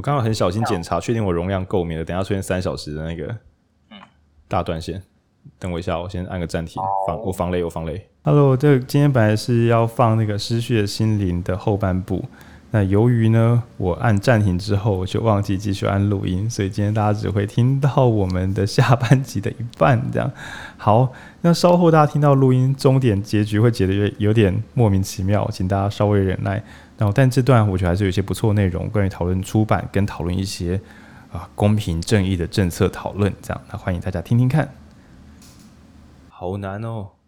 我刚刚很小心检查，确定我容量够，免得等下出现三小时的那个大断线。等我一下，我先按个暂停，防我防雷，我防雷。Hello，这今天本来是要放那个失去的心灵的后半部。那由于呢，我按暂停之后，我就忘记继续按录音，所以今天大家只会听到我们的下半集的一半这样。好，那稍后大家听到录音终点结局会觉得有点莫名其妙，请大家稍微忍耐。然后，但这段我觉得还是有一些不错内容，关于讨论出版跟讨论一些啊公平正义的政策讨论这样。那欢迎大家听听看。好难哦。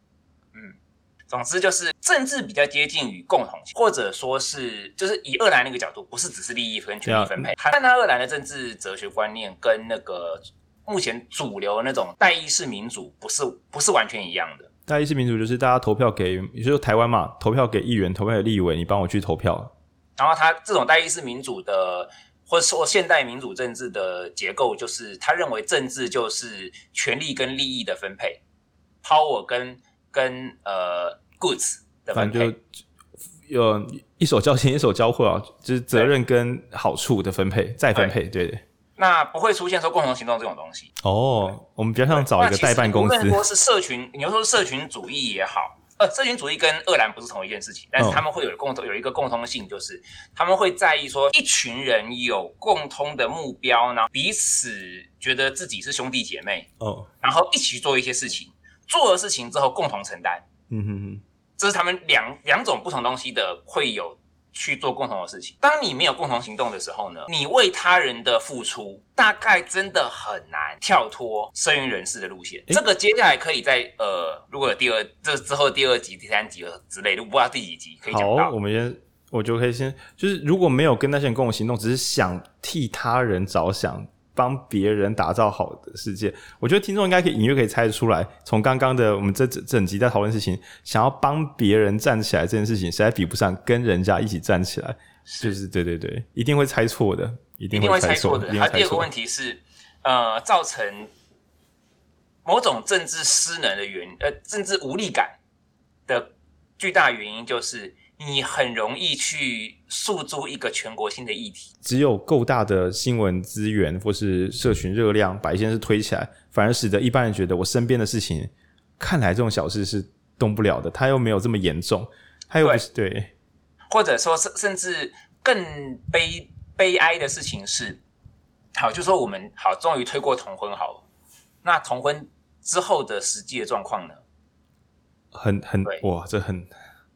总之就是政治比较接近于共同性，或者说是就是以二兰那个角度，不是只是利益跟权力分配。看他俄兰的政治哲学观念跟那个目前主流那种代议式民主不是不是完全一样的。代议式民主就是大家投票给，也就是台湾嘛，投票给议员，投票给立委，你帮我去投票。然后他这种代议式民主的，或者说现代民主政治的结构，就是他认为政治就是权力跟利益的分配，power 跟跟呃。goods 的分配，反正就有一手交钱一手交货啊，就是责任跟好处的分配再分配，对对。那不会出现说共同行动这种东西哦。我们比较想找一个代办公司。说是社群，你要说是社群主义也好，呃，社群主义跟恶兰不是同一件事情，但是他们会有共同有一个共通性，就是他们会在意说一群人有共通的目标，然后彼此觉得自己是兄弟姐妹哦，然后一起做一些事情，做了事情之后共同承担。嗯哼哼。这是他们两两种不同东西的会有去做共同的事情。当你没有共同行动的时候呢，你为他人的付出大概真的很难跳脱生于人世的路线。这个接下来可以在呃，如果有第二这之后第二集、第三集之类的，我不知道第几集可以讲到。好，我们先，我就可以先，就是如果没有跟那些人共同行动，只是想替他人着想。帮别人打造好的世界，我觉得听众应该可以隐约可以猜得出来。从刚刚的我们这整整集在讨论事情，想要帮别人站起来这件事情，实在比不上跟人家一起站起来。是就是对对对，一定会猜错的，一定会猜错的。还有第二个问题是，呃，造成某种政治失能的原因，呃，政治无力感的巨大原因就是。你很容易去诉诸一个全国性的议题，只有够大的新闻资源或是社群热量，把一件事推起来，反而使得一般人觉得我身边的事情，看来这种小事是动不了的，它又没有这么严重，它又不是对，对，或者说甚甚至更悲悲哀的事情是，好，就说我们好终于推过同婚好了，那同婚之后的实际的状况呢？很很哇，这很。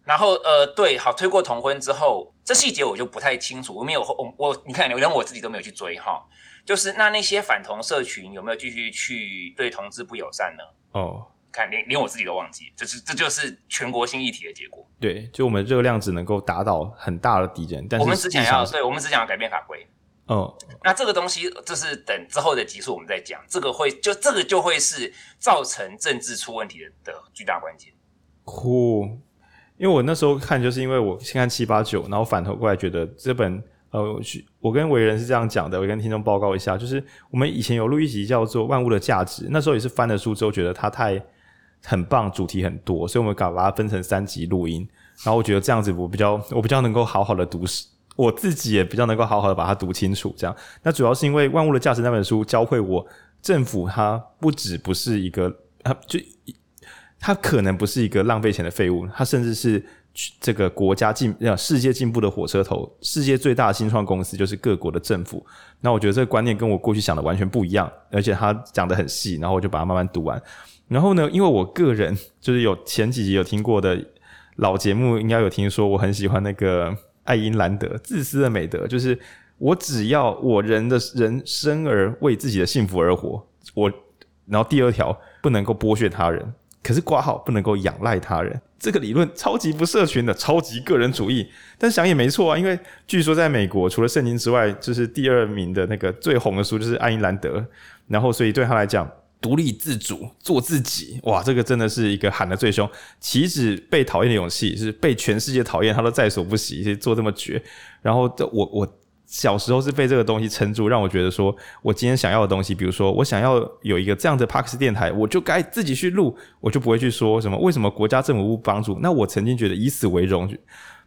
然后呃，对，好，推过同婚之后，这细节我就不太清楚，我没有我我你看，连我自己都没有去追哈。就是那那些反同社群有没有继续去对同志不友善呢？哦，看连连我自己都忘记，这是这就是全国性议题的结果。对，就我们热量只能够打倒很大的敌人，但是我们只想要，对，我们只想要改变法规。哦，那这个东西就是等之后的集数我们再讲，这个会就这个就会是造成政治出问题的的巨大关键。酷。因为我那时候看，就是因为我先看七八九，然后反头过来觉得这本呃，我跟伟人是这样讲的，我跟听众报告一下，就是我们以前有录一集叫做《万物的价值》，那时候也是翻了书之后觉得它太很棒，主题很多，所以我们搞把它分成三集录音。然后我觉得这样子我比较我比较能够好好的读，我自己也比较能够好好的把它读清楚。这样，那主要是因为《万物的价值》那本书教会我，政府它不只不是一个啊就。它可能不是一个浪费钱的废物，它甚至是这个国家进、世界进步的火车头。世界最大的新创公司就是各国的政府。那我觉得这个观念跟我过去想的完全不一样，而且他讲的很细，然后我就把它慢慢读完。然后呢，因为我个人就是有前几集有听过的老节目，应该有听说，我很喜欢那个爱因兰德《自私的美德》，就是我只要我人的人生而为自己的幸福而活，我然后第二条不能够剥削他人。可是挂号不能够仰赖他人，这个理论超级不社群的，超级个人主义。但想也没错啊，因为据说在美国，除了圣经之外，就是第二名的那个最红的书就是爱因兰德。然后，所以对他来讲，独立自主、做自己，哇，这个真的是一个喊得最凶。岂止被讨厌的勇气，是被全世界讨厌，他都在所不惜，做这么绝。然后，我我。小时候是被这个东西撑住，让我觉得说，我今天想要的东西，比如说我想要有一个这样的 Parks 电台，我就该自己去录，我就不会去说什么为什么国家政府不帮助。那我曾经觉得以此为荣，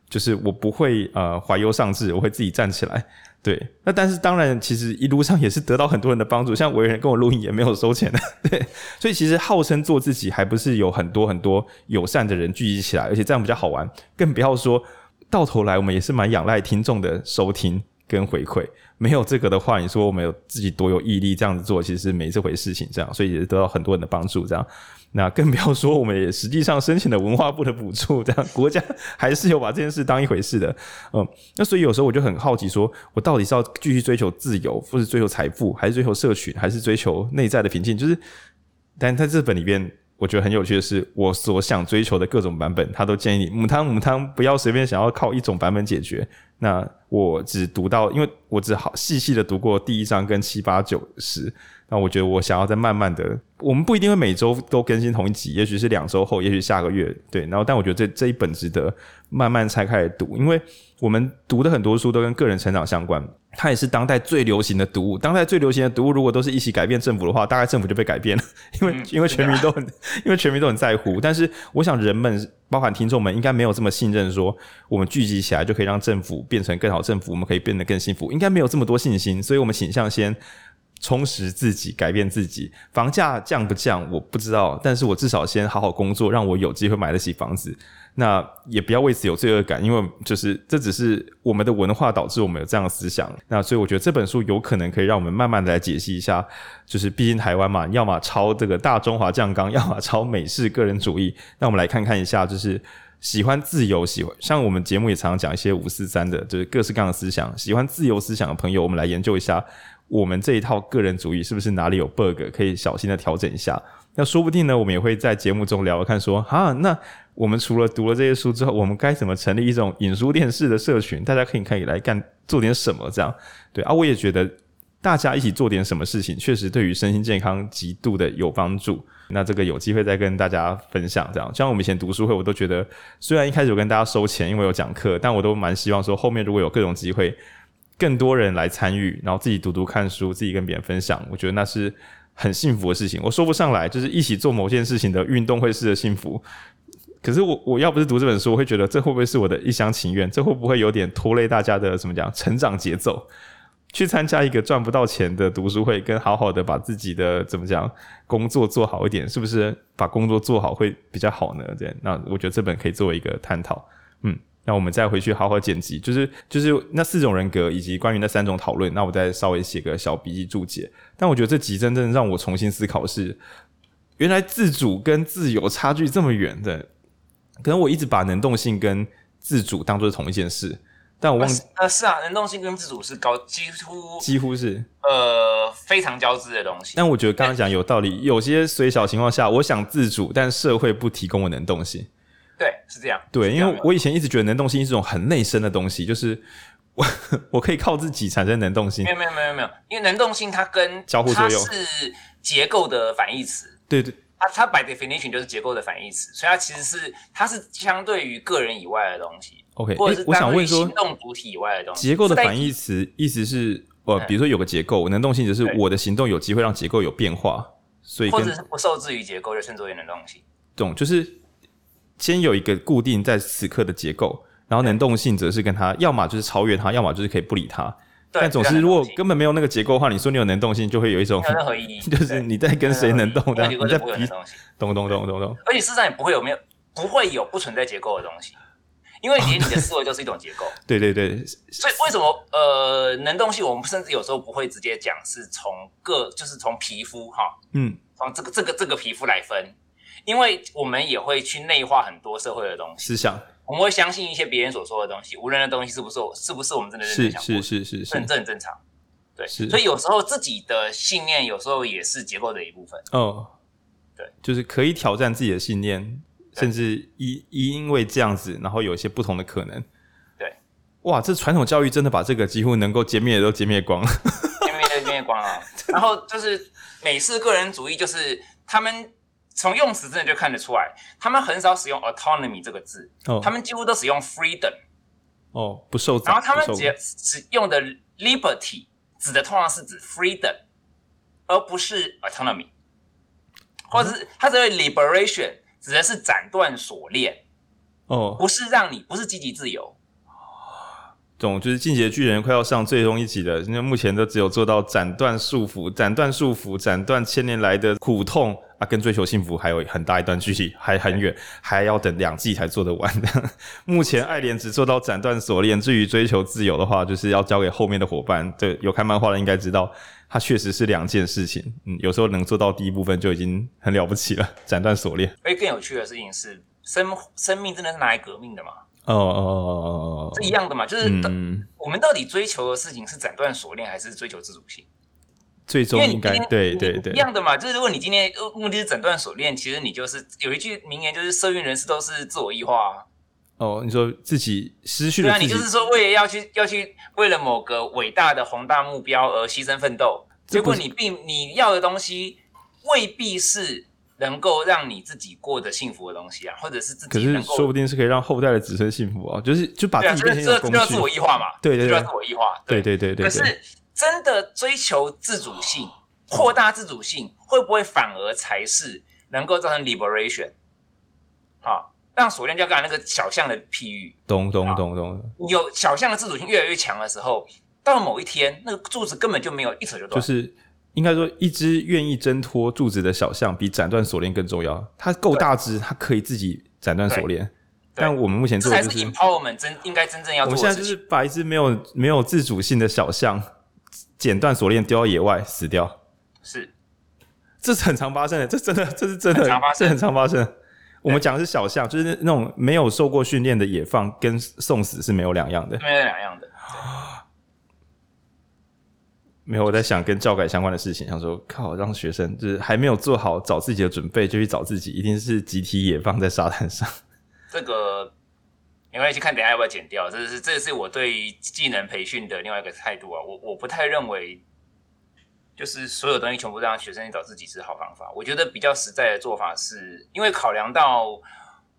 就是我不会呃怀忧丧志，我会自己站起来。对，那但是当然，其实一路上也是得到很多人的帮助，像维仁跟我录音也没有收钱的，对，所以其实号称做自己，还不是有很多很多友善的人聚集起来，而且这样比较好玩，更不要说到头来我们也是蛮仰赖听众的收听跟回馈，没有这个的话，你说我们有自己多有毅力这样子做，其实没这回事情，这样，所以也是得到很多人的帮助，这样。那更不要说，我们也实际上申请了文化部的补助，这样国家 还是有把这件事当一回事的，嗯。那所以有时候我就很好奇，说我到底是要继续追求自由，或是追求财富，还是追求社群，还是追求内在的平静？就是，但在这本里边，我觉得很有趣的是，我所想追求的各种版本，他都建议你母汤母汤不要随便想要靠一种版本解决。那我只读到，因为我只好细细的读过第一章跟七八九十。那我觉得我想要再慢慢的，我们不一定会每周都更新同一集，也许是两周后，也许下个月，对。然后，但我觉得这这一本值得慢慢拆开来读，因为我们读的很多书都跟个人成长相关，它也是当代最流行的读物。当代最流行的读物，如果都是一起改变政府的话，大概政府就被改变了，因为因为全民都很，因为全民都很在乎。但是，我想人们，包含听众们，应该没有这么信任，说我们聚集起来就可以让政府变成更好政府，我们可以变得更幸福，应该没有这么多信心。所以我们倾向先。充实自己，改变自己。房价降不降，我不知道，但是我至少先好好工作，让我有机会买得起房子。那也不要为此有罪恶感，因为就是这只是我们的文化导致我们有这样的思想。那所以我觉得这本书有可能可以让我们慢慢的来解析一下，就是毕竟台湾嘛，要么抄这个大中华酱缸，要么抄美式个人主义。那我们来看看一下，就是喜欢自由，喜欢像我们节目也常常讲一些五四三的，就是各式各样的思想，喜欢自由思想的朋友，我们来研究一下。我们这一套个人主义是不是哪里有 bug，可以小心的调整一下？那说不定呢，我们也会在节目中聊，看说，哈，那我们除了读了这些书之后，我们该怎么成立一种影书店式的社群？大家可以可以来干做点什么？这样对啊，我也觉得大家一起做点什么事情，确实对于身心健康极度的有帮助。那这个有机会再跟大家分享。这样，像我们以前读书会，我都觉得，虽然一开始有跟大家收钱，因为有讲课，但我都蛮希望说，后面如果有各种机会。更多人来参与，然后自己读读看书，自己跟别人分享，我觉得那是很幸福的事情。我说不上来，就是一起做某件事情的运动会式的幸福。可是我我要不是读这本书，我会觉得这会不会是我的一厢情愿？这会不会有点拖累大家的怎么讲成长节奏？去参加一个赚不到钱的读书会，跟好好的把自己的怎么讲工作做好一点，是不是把工作做好会比较好呢？对，那我觉得这本可以作为一个探讨，嗯。那我们再回去好好剪辑，就是就是那四种人格以及关于那三种讨论，那我再稍微写个小笔记注解。但我觉得这集真正让我重新思考是，原来自主跟自由差距这么远的，可能我一直把能动性跟自主当做是同一件事，但我忘记呃是啊，能动性跟自主是高几乎几乎是呃非常交织的东西。但我觉得刚刚讲有道理，有些虽小情况下，我想自主，但社会不提供我能动性。对，是这样。对，因为我以前一直觉得能动性是一种很内生的东西，就是我 我可以靠自己产生能动性。没有没有没有没有，因为能动性它跟交互作用它是结构的反义词。对对，它它 by definition 就是结构的反义词，所以它其实是它是相对于个人以外的东西。OK，或者是我想问说，行动主体以外的东西。结构的反义词意思是，呃，比如说有个结构，能动性就是我的行动有机会让结构有变化，所以或者是不受制于结构就称之为能动性。懂，就是。先有一个固定在此刻的结构，然后能动性则是跟它，要么就是超越它，要么就是可以不理它。但总是如果根本没有那个结构的话，你说你有能动性，就会有一种任何意义，就是你在跟谁能动的，你在比咚咚咚咚咚。而且事实上也不会有没有不会有不存在结构的东西，因为连你的思维就是一种结构。对对对。所以为什么呃能动性我们甚至有时候不会直接讲是从个就是从皮肤哈，嗯，从这个这个这个皮肤来分。因为我们也会去内化很多社会的东西，思想，我们会相信一些别人所说的东西，无论的东西是不是我，是不是我们真的认真想过？是是是是，是，很正正常。对，所以有时候自己的信念，有时候也是结构的一部分。哦，对，就是可以挑战自己的信念，甚至因因为这样子，然后有一些不同的可能。对，哇，这传统教育真的把这个几乎能够歼灭的都歼灭光了，歼灭的歼灭光了。然后就是美式个人主义，就是他们。从用词真的就看得出来，他们很少使用 autonomy 这个字，哦、他们几乎都使用 freedom。哦，不受。然后他们只只用的 liberty 指的通常是指 freedom，而不是 autonomy，或者是它这个 liberation 指的是斩断锁链。哦，不是让你不是积极自由，懂就是进击的巨人快要上最终一集了，因为目前都只有做到斩断束缚，斩断束缚，斩断千年来的苦痛啊，跟追求幸福还有很大一段距离，还很远，还要等两季才做得完。目前爱莲只做到斩断锁链，至于追求自由的话，就是要交给后面的伙伴。对有看漫画的应该知道，它确实是两件事情。嗯，有时候能做到第一部分就已经很了不起了，斩断锁链。而更有趣的事情是，生生命真的是拿来革命的吗？哦哦哦哦哦，是一样的嘛？就是，我们到底追求的事情是斩断锁链，还是追求自主性？最终应该对对对，一样的嘛。就是如果你今天目的是诊断锁链，其实你就是有一句名言，就是社运人士都是自我异化。哦，你说自己失去了，对啊，你就是说为了要去要去为了某个伟大的宏大目标而牺牲奋斗，结果你并你要的东西未必是。能够让你自己过得幸福的东西啊，或者是自己可是说不定是可以让后代的子孙幸福啊，就是就把自己变成一个工具，这叫自我异化嘛？对对自我异化。对对对对。可是真的追求自主性、扩大自主性，会不会反而才是能够造成 liberation？好，让锁链就刚才那个小象的譬喻，咚咚咚咚，有小象的自主性越来越强的时候，到了某一天，那个柱子根本就没有一扯就断，就是。应该说，一只愿意挣脱柱子的小象比斩断锁链更重要。它够大只，它可以自己斩断锁链。但我们目前做的就是，我们真应该真正要做的。我们现在就是把一只没有没有自主性的小象剪断锁链，丢到野外死掉。是，这是很常发生的，这真的，这是真的，常发生很常发生。我们讲的是小象，就是那种没有受过训练的野放，跟送死是没有两样的，没有两样的。没有，我在想跟教改相关的事情，想说靠，让学生就是还没有做好找自己的准备就去找自己，一定是集体野放在沙滩上。这个没关系，看等下要不要剪掉。这是这是我对于技能培训的另外一个态度啊。我我不太认为，就是所有东西全部让学生去找自己是好方法。我觉得比较实在的做法是，因为考量到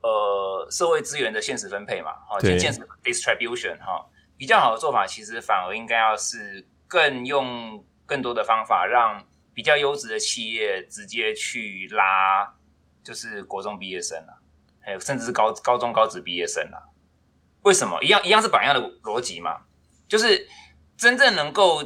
呃社会资源的现实分配嘛，哈，现实 distribution 哈，比较好的做法其实反而应该要是。更用更多的方法，让比较优质的企业直接去拉，就是国中毕业生啊，还有甚至是高高中高职毕业生啊。为什么？一样一样是榜样的逻辑嘛，就是真正能够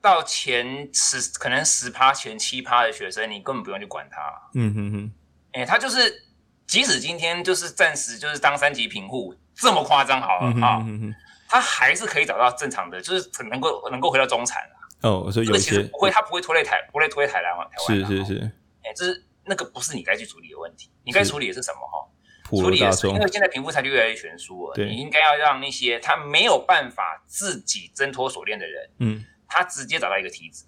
到前十，可能十趴前七趴的学生，你根本不用去管他。嗯哼哼，哎、欸，他就是即使今天就是暂时就是当三级贫户，这么夸张好了啊。嗯哼哼哼他还是可以找到正常的，就是能够能够回到中产了。哦，所以有些不会，他不会拖累台，不会拖累台湾。是是是，哎、欸，这是那个不是你该去处理的问题，你该处理的是什么？哈，处理的是因为现在贫富差距越来越悬殊了，你应该要让那些他没有办法自己挣脱锁链的人，嗯，他直接找到一个梯子，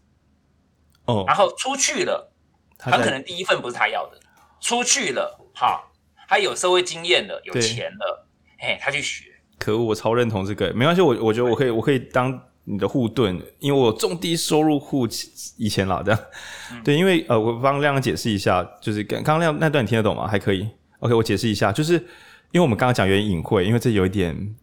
哦，然后出去了，很可能第一份不是他要的，出去了，哈，他有社会经验了，有钱了，哎，他去学。可恶，我超认同这个，没关系，我我觉得我可以，我可以当你的护盾，因为我中低收入户以前老，这样，嗯、对，因为呃，我帮亮亮解释一下，就是刚刚亮那段你听得懂吗？还可以，OK，我解释一下，就是因为我们刚刚讲有点隐晦，因为这有一点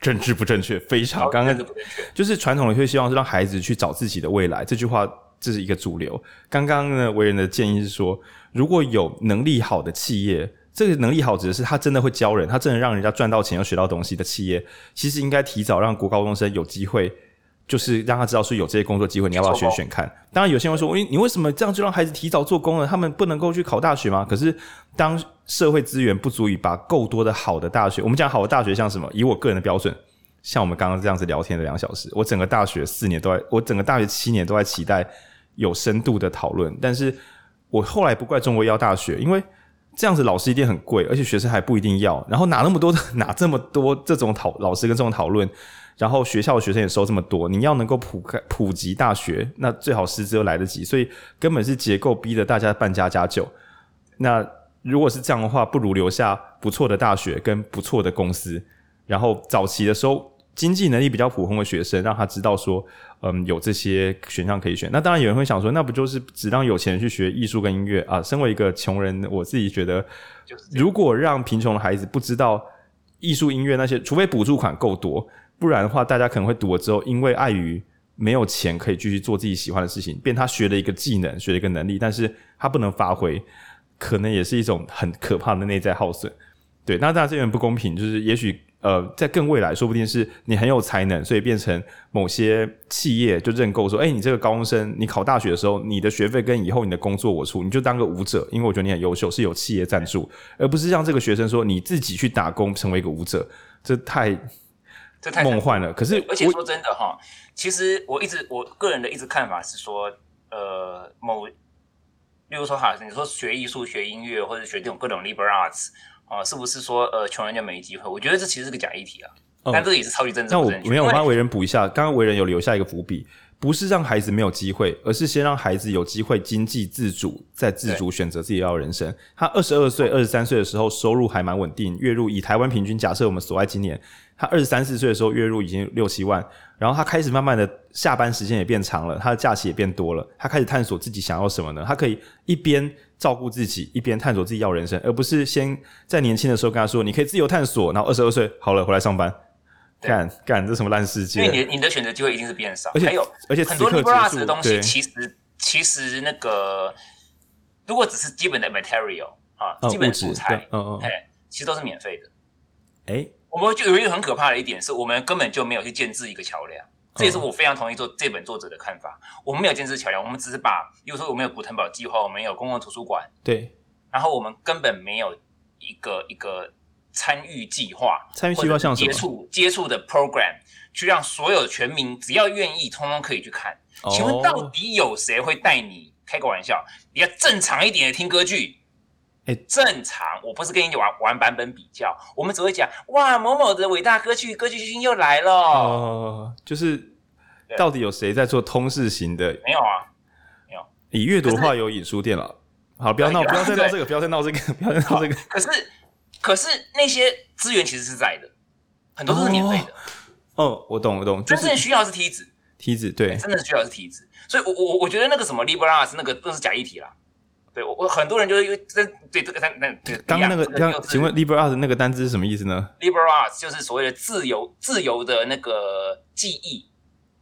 政治不正确，非常刚刚就是传统的会希望是让孩子去找自己的未来，这句话这是一个主流。刚刚呢，为人的建议是说，如果有能力好的企业。这个能力好指的是他真的会教人，他真的让人家赚到钱又学到东西的企业，其实应该提早让国高中生有机会，就是让他知道说有这些工作机会，你要不要选选看？当然，有些人说，你你为什么这样就让孩子提早做工了？他们不能够去考大学吗？可是当社会资源不足以把够多的好的大学，我们讲好的大学像什么？以我个人的标准，像我们刚刚这样子聊天的两小时，我整个大学四年都在，我整个大学七年都在期待有深度的讨论，但是我后来不怪中国医药大学，因为。这样子老师一定很贵，而且学生还不一定要。然后哪那么多的，哪这么多这种讨老师跟这种讨论，然后学校的学生也收这么多。你要能够普开普及大学，那最好师资又来得及，所以根本是结构逼得大家办家家酒。那如果是这样的话，不如留下不错的大学跟不错的公司，然后早期的时候。经济能力比较普通的学生，让他知道说，嗯，有这些选项可以选。那当然有人会想说，那不就是只让有钱人去学艺术跟音乐啊？身为一个穷人，我自己觉得，如果让贫穷的孩子不知道艺术、音乐那些，除非补助款够多，不然的话，大家可能会读了之后，因为碍于没有钱可以继续做自己喜欢的事情，变他学了一个技能，学了一个能力，但是他不能发挥，可能也是一种很可怕的内在耗损。对，那当然这有点不公平，就是也许。呃，在更未来，说不定是你很有才能，所以变成某些企业就认购说，哎，你这个高中生，你考大学的时候，你的学费跟以后你的工作我出，你就当个舞者，因为我觉得你很优秀，是有企业赞助，而不是让这个学生说你自己去打工成为一个舞者，这太这太梦幻了。可是，而且说真的哈，其实我一直我个人的一直看法是说，呃，某。例如说哈，你说学艺术、学音乐或者学这种各种 liberal arts 啊，是不是说呃穷人就没机会？我觉得这其实是个假议题啊，嗯、但这个也是超级真实。那我没有，我帮为人补一下，刚刚为人有留下一个伏笔，不是让孩子没有机会，而是先让孩子有机会经济自主，再自主选择自己要的人生。他二十二岁、二十三岁的时候收入还蛮稳定，月入以台湾平均，假设我们所爱今年。他二十三四岁的时候，月入已经六七万，然后他开始慢慢的下班时间也变长了，他的假期也变多了，他开始探索自己想要什么呢？他可以一边照顾自己，一边探索自己要人生，而不是先在年轻的时候跟他说，你可以自由探索，然后二十二岁好了回来上班，干干这什么烂世界？因为你你的选择机会一定是变少，而且还有而且很多 liberal 的东西，其实其实那个如果只是基本的 material 啊，基本的素材，嗯嗯，哎，其实都是免费的，哎、欸。我们就有一个很可怕的一点是，我们根本就没有去建置一个桥梁，这也是我非常同意做这本作者的看法。我们没有建置桥梁，我们只是把，比如说我们有古腾堡计划，我们有公共图书馆，对，然后我们根本没有一个一个参与计划，参与计划像什么？接触接触的 program，去让所有的全民只要愿意，通通可以去看。请问到底有谁会带你？开个玩笑，你要正常一点的听歌剧。哎，正常，我不是跟你玩玩版本比较，我们只会讲哇，某某的伟大歌剧歌剧巨星又来了。哦，就是到底有谁在做通识型的？没有啊，没有。以阅读的话，有影书店了。好，不要闹，不要再闹这个，不要再闹这个，不要再闹这个。可是，可是那些资源其实是在的，很多都是免费的。哦，我懂，我懂。真正需要是梯子，梯子对，真的需要是梯子。所以我我我觉得那个什么 liberal arts 那个都是假议题啦。对，我我很多人就是因为这对这个单那刚那个刚，请问 liberal arts 那个单字是什么意思呢？liberal arts 就是所谓的自由自由的那个记忆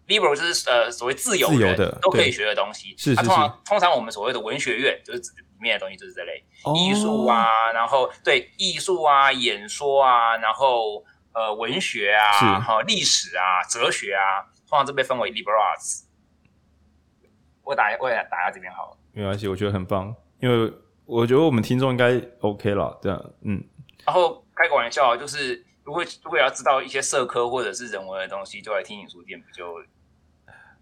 ，liberal 就是呃所谓自由的都可以学的东西。是是是。通常通常我们所谓的文学院就是面的东西就是这类艺术啊，然后对艺术啊、演说啊，然后呃文学啊、哈历史啊、哲学啊，通常这被分为 liberal arts。我打我也打在这边好了。没关系，我觉得很棒。因为我觉得我们听众应该 OK 了，这样，嗯。然后开个玩笑，就是如果如果要知道一些社科或者是人文的东西，就来听影书店，不就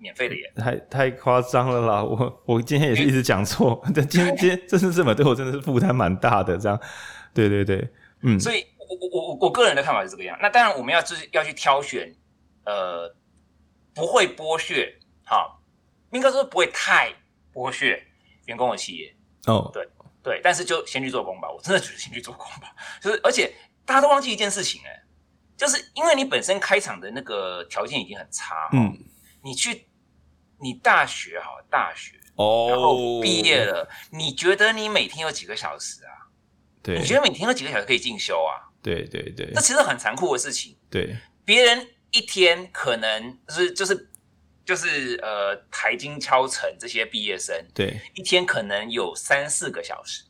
免费的耶？太太夸张了啦！我我今天也是一直讲错，但今天今天 这次这么对我真的是负担蛮大的，这样。对对对，嗯。所以我我我我个人的看法是这个样。那当然我们要就是要去挑选，呃，不会剥削，好，应该说不会太剥削员工的企业。哦、oh.，对对，但是就先去做工吧，我真的觉得先去做工吧。就是而且大家都忘记一件事情，哎，就是因为你本身开场的那个条件已经很差，嗯，你去你大学好大学哦，oh. 然后毕业了，你觉得你每天有几个小时啊？对，你觉得每天有几个小时可以进修啊？对对对，这其实很残酷的事情。对，别人一天可能就是就是。就是呃，台金敲成这些毕业生，对，一天可能有三四个小时，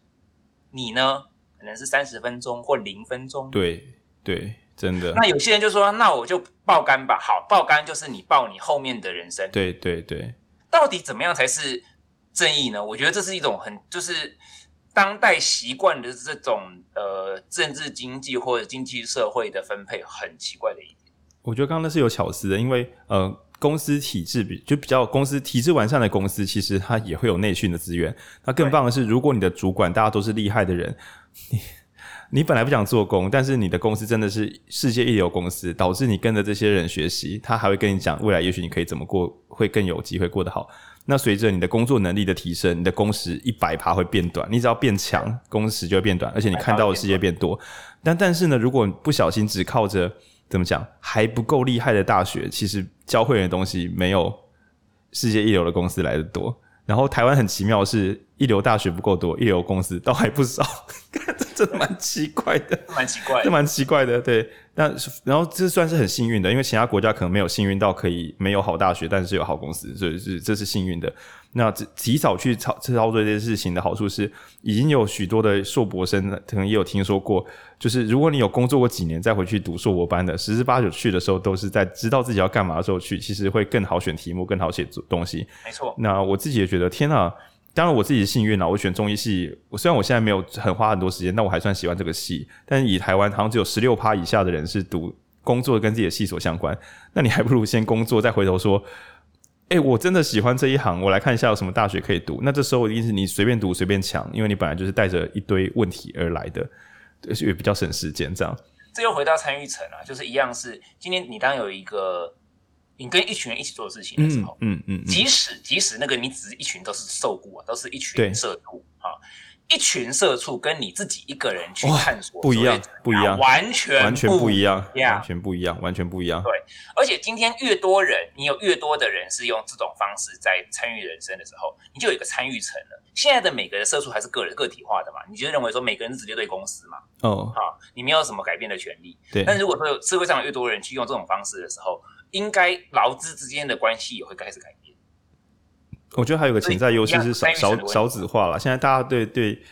你呢，可能是三十分钟或零分钟。对对，真的。那有些人就说，那我就爆肝吧。好，爆肝就是你爆你后面的人生。对对对。到底怎么样才是正义呢？我觉得这是一种很就是当代习惯的这种呃政治经济或者经济社会的分配很奇怪的一点。我觉得刚刚那是有巧思的，因为呃。公司体制比就比较公司体制完善的公司，其实它也会有内训的资源。那更棒的是，如果你的主管大家都是厉害的人，你你本来不想做工，但是你的公司真的是世界一流公司，导致你跟着这些人学习，他还会跟你讲未来也许你可以怎么过，会更有机会过得好。那随着你的工作能力的提升，你的工时一百趴会变短，你只要变强，工时就会变短，而且你看到的世界变多。但但是呢，如果不小心只靠着怎么讲还不够厉害的大学，其实教会的东西没有世界一流的公司来得多。然后台湾很奇妙的是，一流大学不够多，一流公司倒还不少。这蛮奇怪的，蛮奇怪的，这蛮奇怪的。对，但然后这算是很幸运的，因为其他国家可能没有幸运到可以没有好大学，但是有好公司，所以是这是幸运的。那提早去操操作这件事情的好处是，已经有许多的硕博生可能也有听说过，就是如果你有工作过几年再回去读硕博班的，十之八九去的时候都是在知道自己要干嘛的时候去，其实会更好选题目，更好写东西。没错。那我自己也觉得，天呐，当然我自己的幸运啦，我选中医系，我虽然我现在没有很花很多时间，但我还算喜欢这个系。但以台湾好像只有十六趴以下的人是读工作跟自己的系所相关，那你还不如先工作，再回头说。哎、我真的喜欢这一行，我来看一下有什么大学可以读。那这时候一定是你随便读随便抢，因为你本来就是带着一堆问题而来的，所以比较省时间。这样，这又回到参与层了，就是一样是今天你当有一个你跟一群人一起做事情的时候，嗯嗯，即使即使那个你只是一群都是受雇啊，都是一群社畜啊。一群社畜跟你自己一个人去探索不一样，不一样，完全完全不一样.完全不一样，完全不一样。对，而且今天越多人，你有越多的人是用这种方式在参与人生的时候，你就有一个参与层了。现在的每个人社畜还是个人个体化的嘛？你就认为说每个人直接对公司嘛？哦、oh.，好，你没有什么改变的权利。对。但如果说社会上有越多人去用这种方式的时候，应该劳资之间的关系也会开始改变。我觉得还有个潜在优势是少少少子化了。现在大家对对。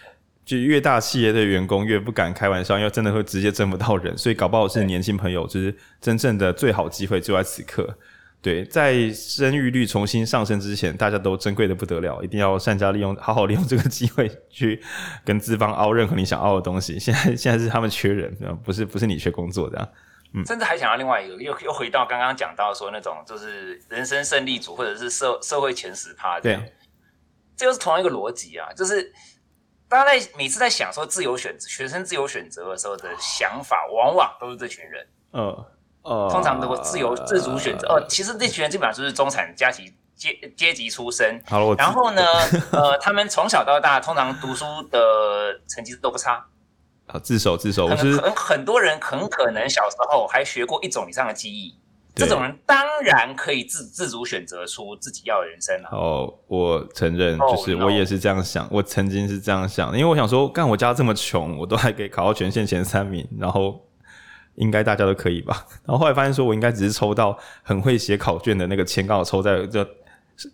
就越大企业的员工越不敢开玩笑，因为真的会直接征不到人，所以搞不好是年轻朋友，就是真正的最好机会就在此刻。对，在生育率重新上升之前，大家都珍贵的不得了，一定要善加利用，好好利用这个机会去跟资方凹任何你想凹的东西。现在现在是他们缺人，不是不是你缺工作这样。嗯，甚至还想要另外一个，又又回到刚刚讲到说那种，就是人生胜利组或者是社社会前十趴这样，对，这又是同样一个逻辑啊，就是。大家在每次在想说自由选择、学生自由选择的时候的想法，往往都是这群人。呃呃，通常如果自由自主选择，哦，其实这群人基本上就是中产阶级阶阶级出身。好了，然后呢，呃，他们从小到大通常读书的成绩都不差。好，自首自首，我是很很多人很可能小时候还学过一种以上的技艺。这种人当然可以自自主选择出自己要的人生了。哦，我承认，就是我也是这样想。Oh. 我曾经是这样想，因为我想说，干我家这么穷，我都还可以考到全县前三名，然后应该大家都可以吧？然后后来发现，说我应该只是抽到很会写考卷的那个签，刚好抽在这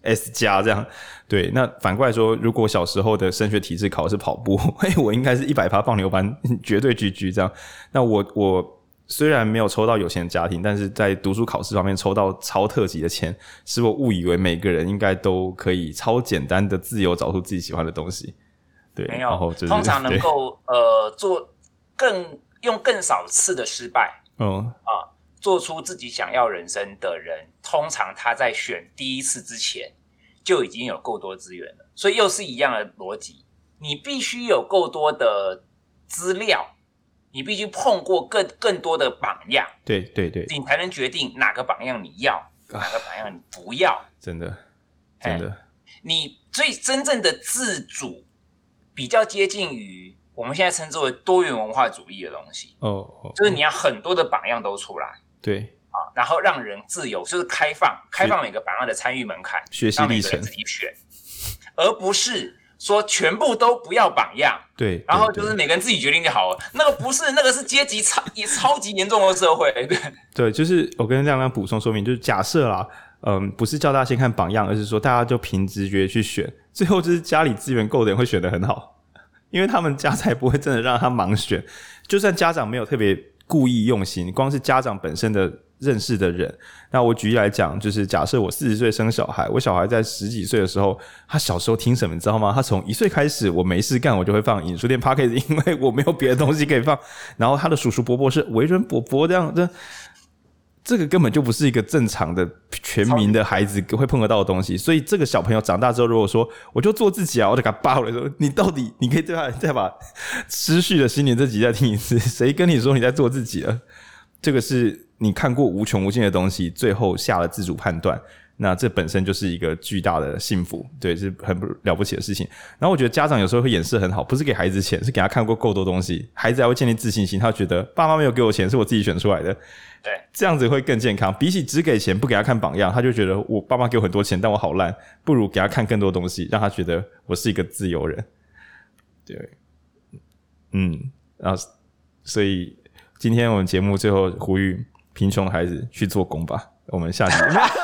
S 加这样。对，那反过来说，如果小时候的升学体制考的是跑步，嘿，我应该是一百趴放牛班，绝对 GG 这样。那我我。虽然没有抽到有钱的家庭，但是在读书考试方面抽到超特级的钱，使我误以为每个人应该都可以超简单的自由找出自己喜欢的东西。对，没有，然后就是、通常能够呃做更用更少次的失败，嗯啊，做出自己想要人生的人，通常他在选第一次之前就已经有够多资源了。所以又是一样的逻辑，你必须有够多的资料。你必须碰过更更多的榜样，对对对，你才能决定哪个榜样你要，哪个榜样你不要。真的，真的，你最真正的自主，比较接近于我们现在称之为多元文化主义的东西。哦哦，就是你要很多的榜样都出来，对啊，然后让人自由，就是开放，开放每个榜样的参与门槛，学习历程自己选，而不是。说全部都不要榜样，对，然后就是每个人自己决定就好了。那个不是，那个是阶级超也超级严重的社会，对。对，就是我跟亮亮补充说明，就是假设啦，嗯，不是叫大家先看榜样，而是说大家就凭直觉去选，最后就是家里资源够的人会选得很好，因为他们家才不会真的让他盲选，就算家长没有特别故意用心，光是家长本身的。认识的人，那我举例来讲，就是假设我四十岁生小孩，我小孩在十几岁的时候，他小时候听什么，你知道吗？他从一岁开始，我没事干，我就会放影书店 Podcast，因为我没有别的东西可以放。然后他的叔叔伯伯是为人伯伯这样，这这个根本就不是一个正常的全民的孩子会碰得到的东西。所以这个小朋友长大之后，如果说我就做自己啊，我就给他爆了说，你到底你可以对他再把失序的新年这集再听一次，谁跟你说你在做自己了？这个是你看过无穷无尽的东西，最后下了自主判断，那这本身就是一个巨大的幸福，对，是很不了不起的事情。然后我觉得家长有时候会演示很好，不是给孩子钱，是给他看过够多东西，孩子还会建立自信心，他会觉得爸妈没有给我钱，是我自己选出来的，对，这样子会更健康。比起只给钱不给他看榜样，他就觉得我爸妈给我很多钱，但我好烂，不如给他看更多东西，让他觉得我是一个自由人。对，嗯。然后所以今天我们节目最后呼吁贫穷孩子去做工吧。我们下集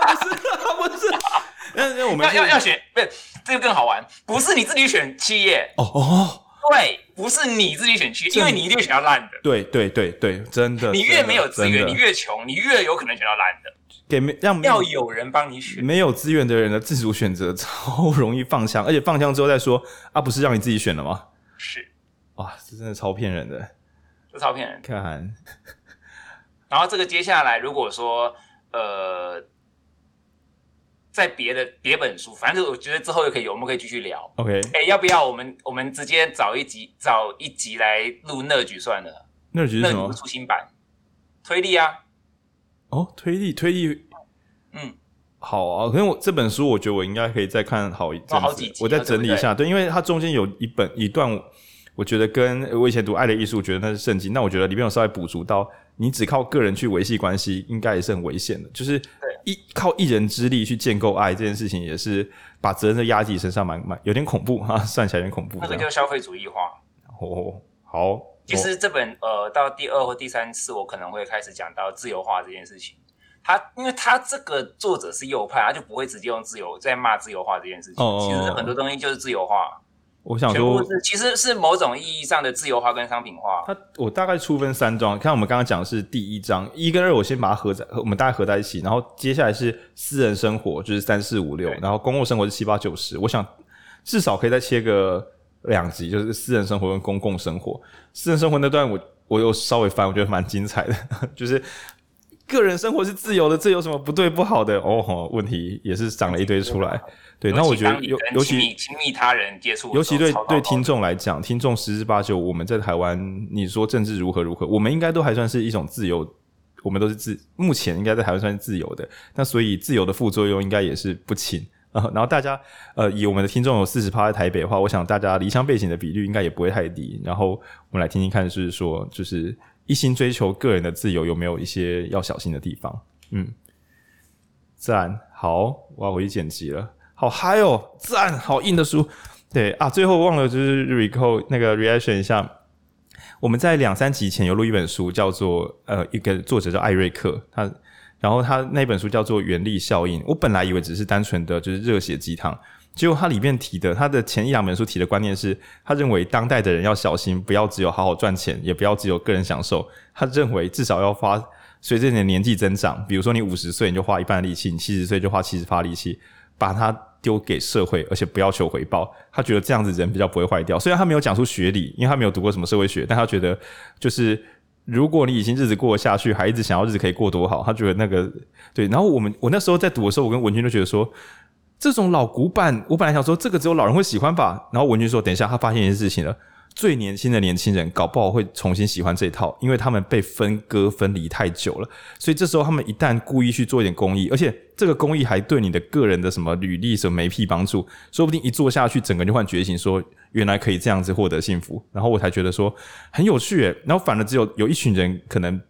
那那我们要要要选，不是这个更好玩，不是你自己选企业哦哦，对，不是你自己选企业，因为你一定选到烂的。对对对对，真的，你越没有资源，你越穷，你越有可能选到烂的。给没让要有人帮你选，没有资源的人的自主选择超容易放枪，而且放枪之后再说啊，不是让你自己选的吗？是，哇，这真的超骗人的，这超骗人。看，然后这个接下来如果说呃，在别的别本书，反正我觉得之后也可以，我们可以继续聊。OK，哎，要不要我们我们直接找一集找一集来录 Nudge 算了？Nudge 是什么？出新版推力啊。哦，推力推力，嗯，好啊。可是我这本书，我觉得我应该可以再看好一阵子，哦、好几集，我再整理一下。对，对，对，因为它中间有一本一段，我觉得跟我以前读《爱的艺术》，觉得那是圣经。那我觉得里面有稍微补足到，你只靠个人去维系关系，应该也是很危险的。就是一靠一人之力去建构爱这件事情，也是把责任都压自己身上蛮，蛮蛮有点恐怖哈，算起来有点恐怖。那个叫消费主义化。哦，好。其实这本呃，到第二或第三次，我可能会开始讲到自由化这件事情。他因为他这个作者是右派，他就不会直接用自由在骂自由化这件事情。哦，其实很多东西就是自由化。我想说，其实是某种意义上的自由化跟商品化。它我大概粗分三章，看我们刚刚讲的是第一章一跟二，我先把它合在，我们大概合在一起。然后接下来是私人生活，就是三四五六，然后公共生活是七八九十。我想至少可以再切个。两集就是私人生活跟公共生活。私人生活那段我我又稍微翻，我觉得蛮精彩的。就是个人生活是自由的，这有什么不对不好的？哦吼，问题也是长了一堆出来。对，那我觉得尤尤其亲密他人接触，尤其对对听众来讲，听众十之八九，我们在台湾，你说政治如何如何，我们应该都还算是一种自由，我们都是自目前应该在台湾算是自由的。那所以自由的副作用应该也是不轻。呃，然后大家，呃，以我们的听众有四十趴在台北的话，我想大家离乡背景的比率应该也不会太低。然后我们来听听看，就是说，就是一心追求个人的自由，有没有一些要小心的地方？嗯，赞，好，我要回去剪辑了，好嗨哦，赞，好硬的书。对啊，最后忘了就是 recall 那个 reaction 一下，我们在两三集前有录一本书，叫做呃，一个作者叫艾瑞克，他。然后他那本书叫做《原力效应》，我本来以为只是单纯的就是热血鸡汤，结果他里面提的，他的前一两本书提的观念是，他认为当代的人要小心，不要只有好好赚钱，也不要只有个人享受。他认为至少要花，随着你的年纪增长，比如说你五十岁，你就花一半力气；你七十岁就花七十发力气，把它丢给社会，而且不要求回报。他觉得这样子人比较不会坏掉。虽然他没有讲出学理，因为他没有读过什么社会学，但他觉得就是。如果你已经日子过得下去，还一直想要日子可以过多好，他觉得那个对。然后我们我那时候在读的时候，我跟文君都觉得说，这种老古板，我本来想说这个只有老人会喜欢吧。然后文君说，等一下，他发现一件事情了。最年轻的年轻人搞不好会重新喜欢这一套，因为他们被分割分离太久了。所以这时候他们一旦故意去做一点公益，而且这个公益还对你的个人的什么履历什么没屁帮助，说不定一做下去，整个就换觉醒，说原来可以这样子获得幸福。然后我才觉得说很有趣。然后反而只有有一群人可能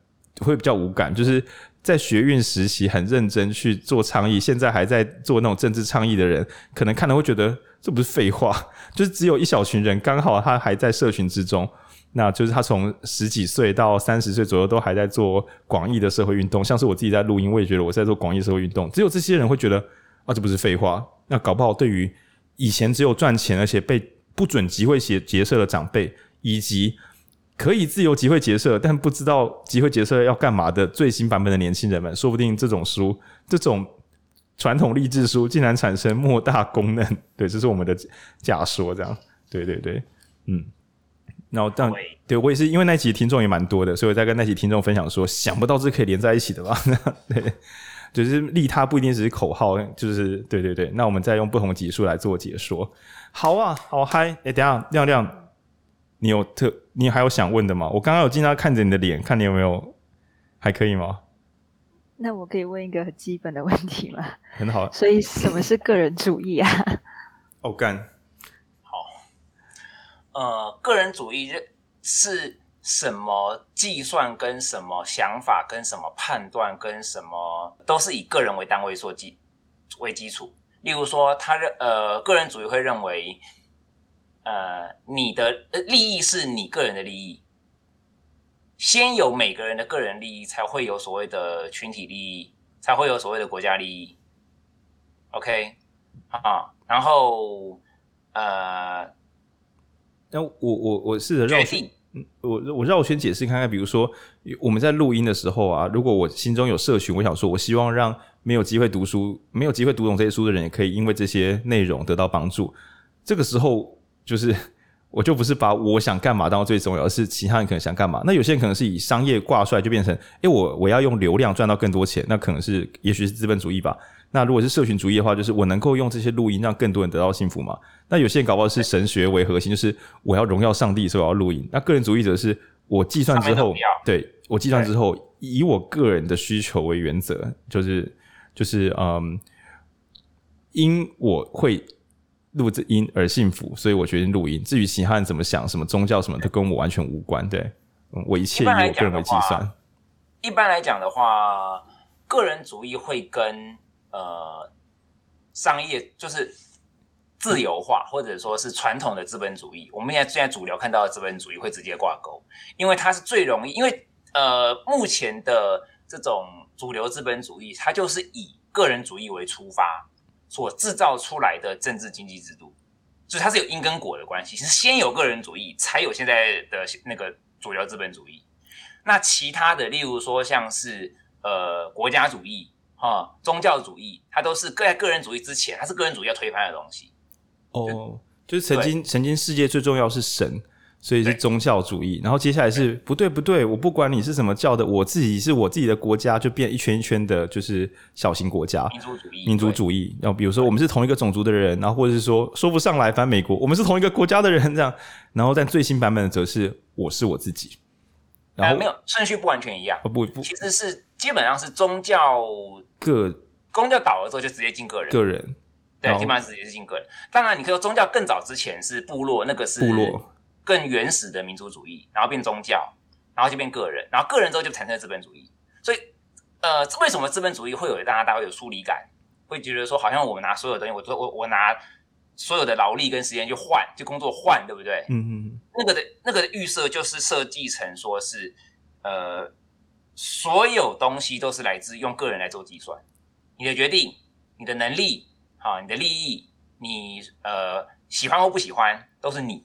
会比较无感，就是在学运实习很认真去做倡议，现在还在做那种政治倡议的人，可能看了会觉得。这不是废话，就是只有一小群人，刚好他还在社群之中，那就是他从十几岁到三十岁左右都还在做广义的社会运动。像是我自己在录音，我也觉得我在做广义社会运动。只有这些人会觉得啊，这不是废话。那搞不好对于以前只有赚钱而且被不准集会结结社的长辈，以及可以自由集会结社但不知道集会结社要干嘛的最新版本的年轻人们，说不定这种书这种。传统励志书竟然产生莫大功能，对，这是我们的假说，这样，对对对，嗯，然后但对我也是因为那集听众也蛮多的，所以我在跟那集听众分享说，想不到这可以连在一起的吧？对，就是利他不一定只是口号，就是对对对，那我们再用不同集数来做解说，好啊，好嗨，哎，等一下亮亮，你有特，你还有想问的吗？我刚刚有经常看着你的脸，看你有没有还可以吗？那我可以问一个很基本的问题吗？很好。所以什么是个人主义啊？哦，干。好。呃，个人主义是什么计算跟什么想法跟什么判断跟什么都是以个人为单位做基为基础。例如说，他认呃个人主义会认为，呃你的利益是你个人的利益。先有每个人的个人利益，才会有所谓的群体利益，才会有所谓的国家利益。OK，啊，然后呃，那我我我试着绕圈，嗯，我我绕圈解释看看，比如说我们在录音的时候啊，如果我心中有社群，我想说，我希望让没有机会读书、没有机会读懂这些书的人，也可以因为这些内容得到帮助。这个时候，就是我就不是把我想干嘛当最重要，而是其他人可能想干嘛。那有些人可能是以商业挂帅，就变成，诶，我我要用流量赚到更多钱，那可能是，也许是资本主义吧。那如果是社群主义的话，就是我能够用这些录音让更多人得到幸福嘛？那有些人搞不好是神学为核心，就是我要荣耀上帝，所以我要录音。那个人主义者是我计算之后，对，我计算之后以我个人的需求为原则，就是就是嗯，因我会录这音而幸福，所以我决定录音。至于其他人怎么想，什么宗教什么，都跟我完全无关。对，我一切以我个人为计算。一般来讲的话，个人主义会跟呃，商业就是自由化，或者说是传统的资本主义。我们现在现在主流看到的资本主义会直接挂钩，因为它是最容易。因为呃，目前的这种主流资本主义，它就是以个人主义为出发所制造出来的政治经济制度，所以它是有因跟果的关系，是先有个人主义，才有现在的那个主流资本主义。那其他的，例如说像是呃国家主义。啊、哦，宗教主义，它都是在个人主义之前，它是个人主义要推翻的东西。哦，就，就是曾经曾经世界最重要是神，所以是宗教主义。然后接下来是不对不对，我不管你是什么教的，我自己是我自己的国家，就变一圈一圈的，就是小型国家。民族主义，民族主义。然后比如说我们是同一个种族的人，然后或者是说说不上来，反正美国我们是同一个国家的人这样。然后但最新版本的则是我是我自己。然后、呃、没有顺序不完全一样，不不，其实是基本上是宗教。个宗教倒了之后就直接进个人，个人对，基本上直接是进个人。当然，你可以说宗教更早之前是部落，那个是部落更原始的民族主义，然后变宗教，然后就变个人，然后个人之后就产生了资本主义。所以，呃，为什么资本主义会有让大家会有疏离感，会觉得说好像我们拿所有东西，我都我我拿所有的劳力跟时间去换，就工作换，对不对？嗯嗯。那个的那个的预设就是设计成说是呃。所有东西都是来自用个人来做计算，你的决定、你的能力、啊，你的利益，你呃喜欢或不喜欢都是你。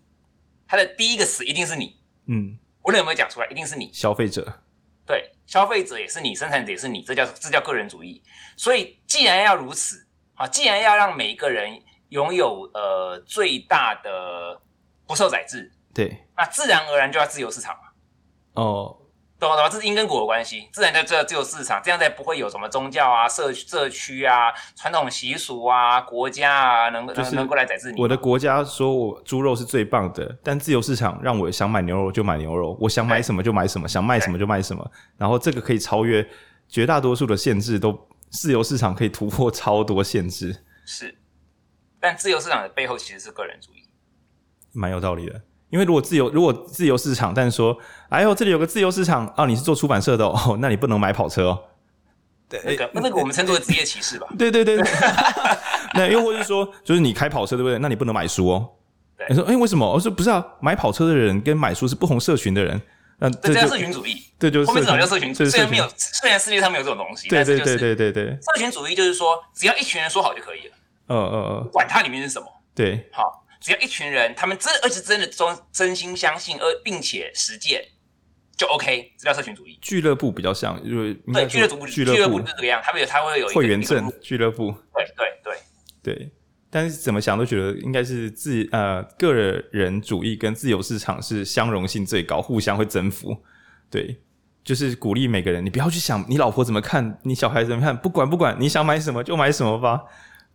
它的第一个词一定是你，嗯，无论有没有讲出来，一定是你。消费者，对，消费者也是你，生产者也是你，这叫这叫个人主义。所以既然要如此，啊，既然要让每一个人拥有呃最大的不受宰制，对，那自然而然就要自由市场嘛。哦。懂吗？懂吗？这是因跟果的关系，自然在这自由市场，这样才不会有什么宗教啊、社社区啊、传统习俗啊、国家啊，能够能够来宰制你。我的国家说我猪肉是最棒的，但自由市场让我想买牛肉就买牛肉，我想买什么就买什么，想卖什么就卖什么。然后这个可以超越绝大多数的限制，都自由市场可以突破超多限制。是，但自由市场的背后其实是个人主义，蛮有道理的。因为如果自由，如果自由市场，但是说，哎呦，这里有个自由市场啊，你是做出版社的哦，那你不能买跑车哦。对，那个那个我们称作职业歧视吧。对对对对。那又或者是说，就是你开跑车对不对？那你不能买书哦。对。你说，哎，为什么？我说不是啊，买跑车的人跟买书是不同社群的人。那这叫社群主义。对，就是。后面讲叫社群主义。虽然没有，虽然世界上没有这种东西。对对对对对对。社群主义就是说，只要一群人说好就可以了。嗯嗯嗯。管它里面是什么。对。好。只要一群人，他们真而且真的真真心相信，而并且实践，就 OK，这叫社群主义。俱乐部比较像，因为对俱乐部俱乐部是这个样，他们有他会有会员证俱乐部。对对对对，但是怎么想都觉得应该是自呃个人主义跟自由市场是相容性最高，互相会征服。对，就是鼓励每个人，你不要去想你老婆怎么看，你小孩怎么看，不管不管，你想买什么就买什么吧。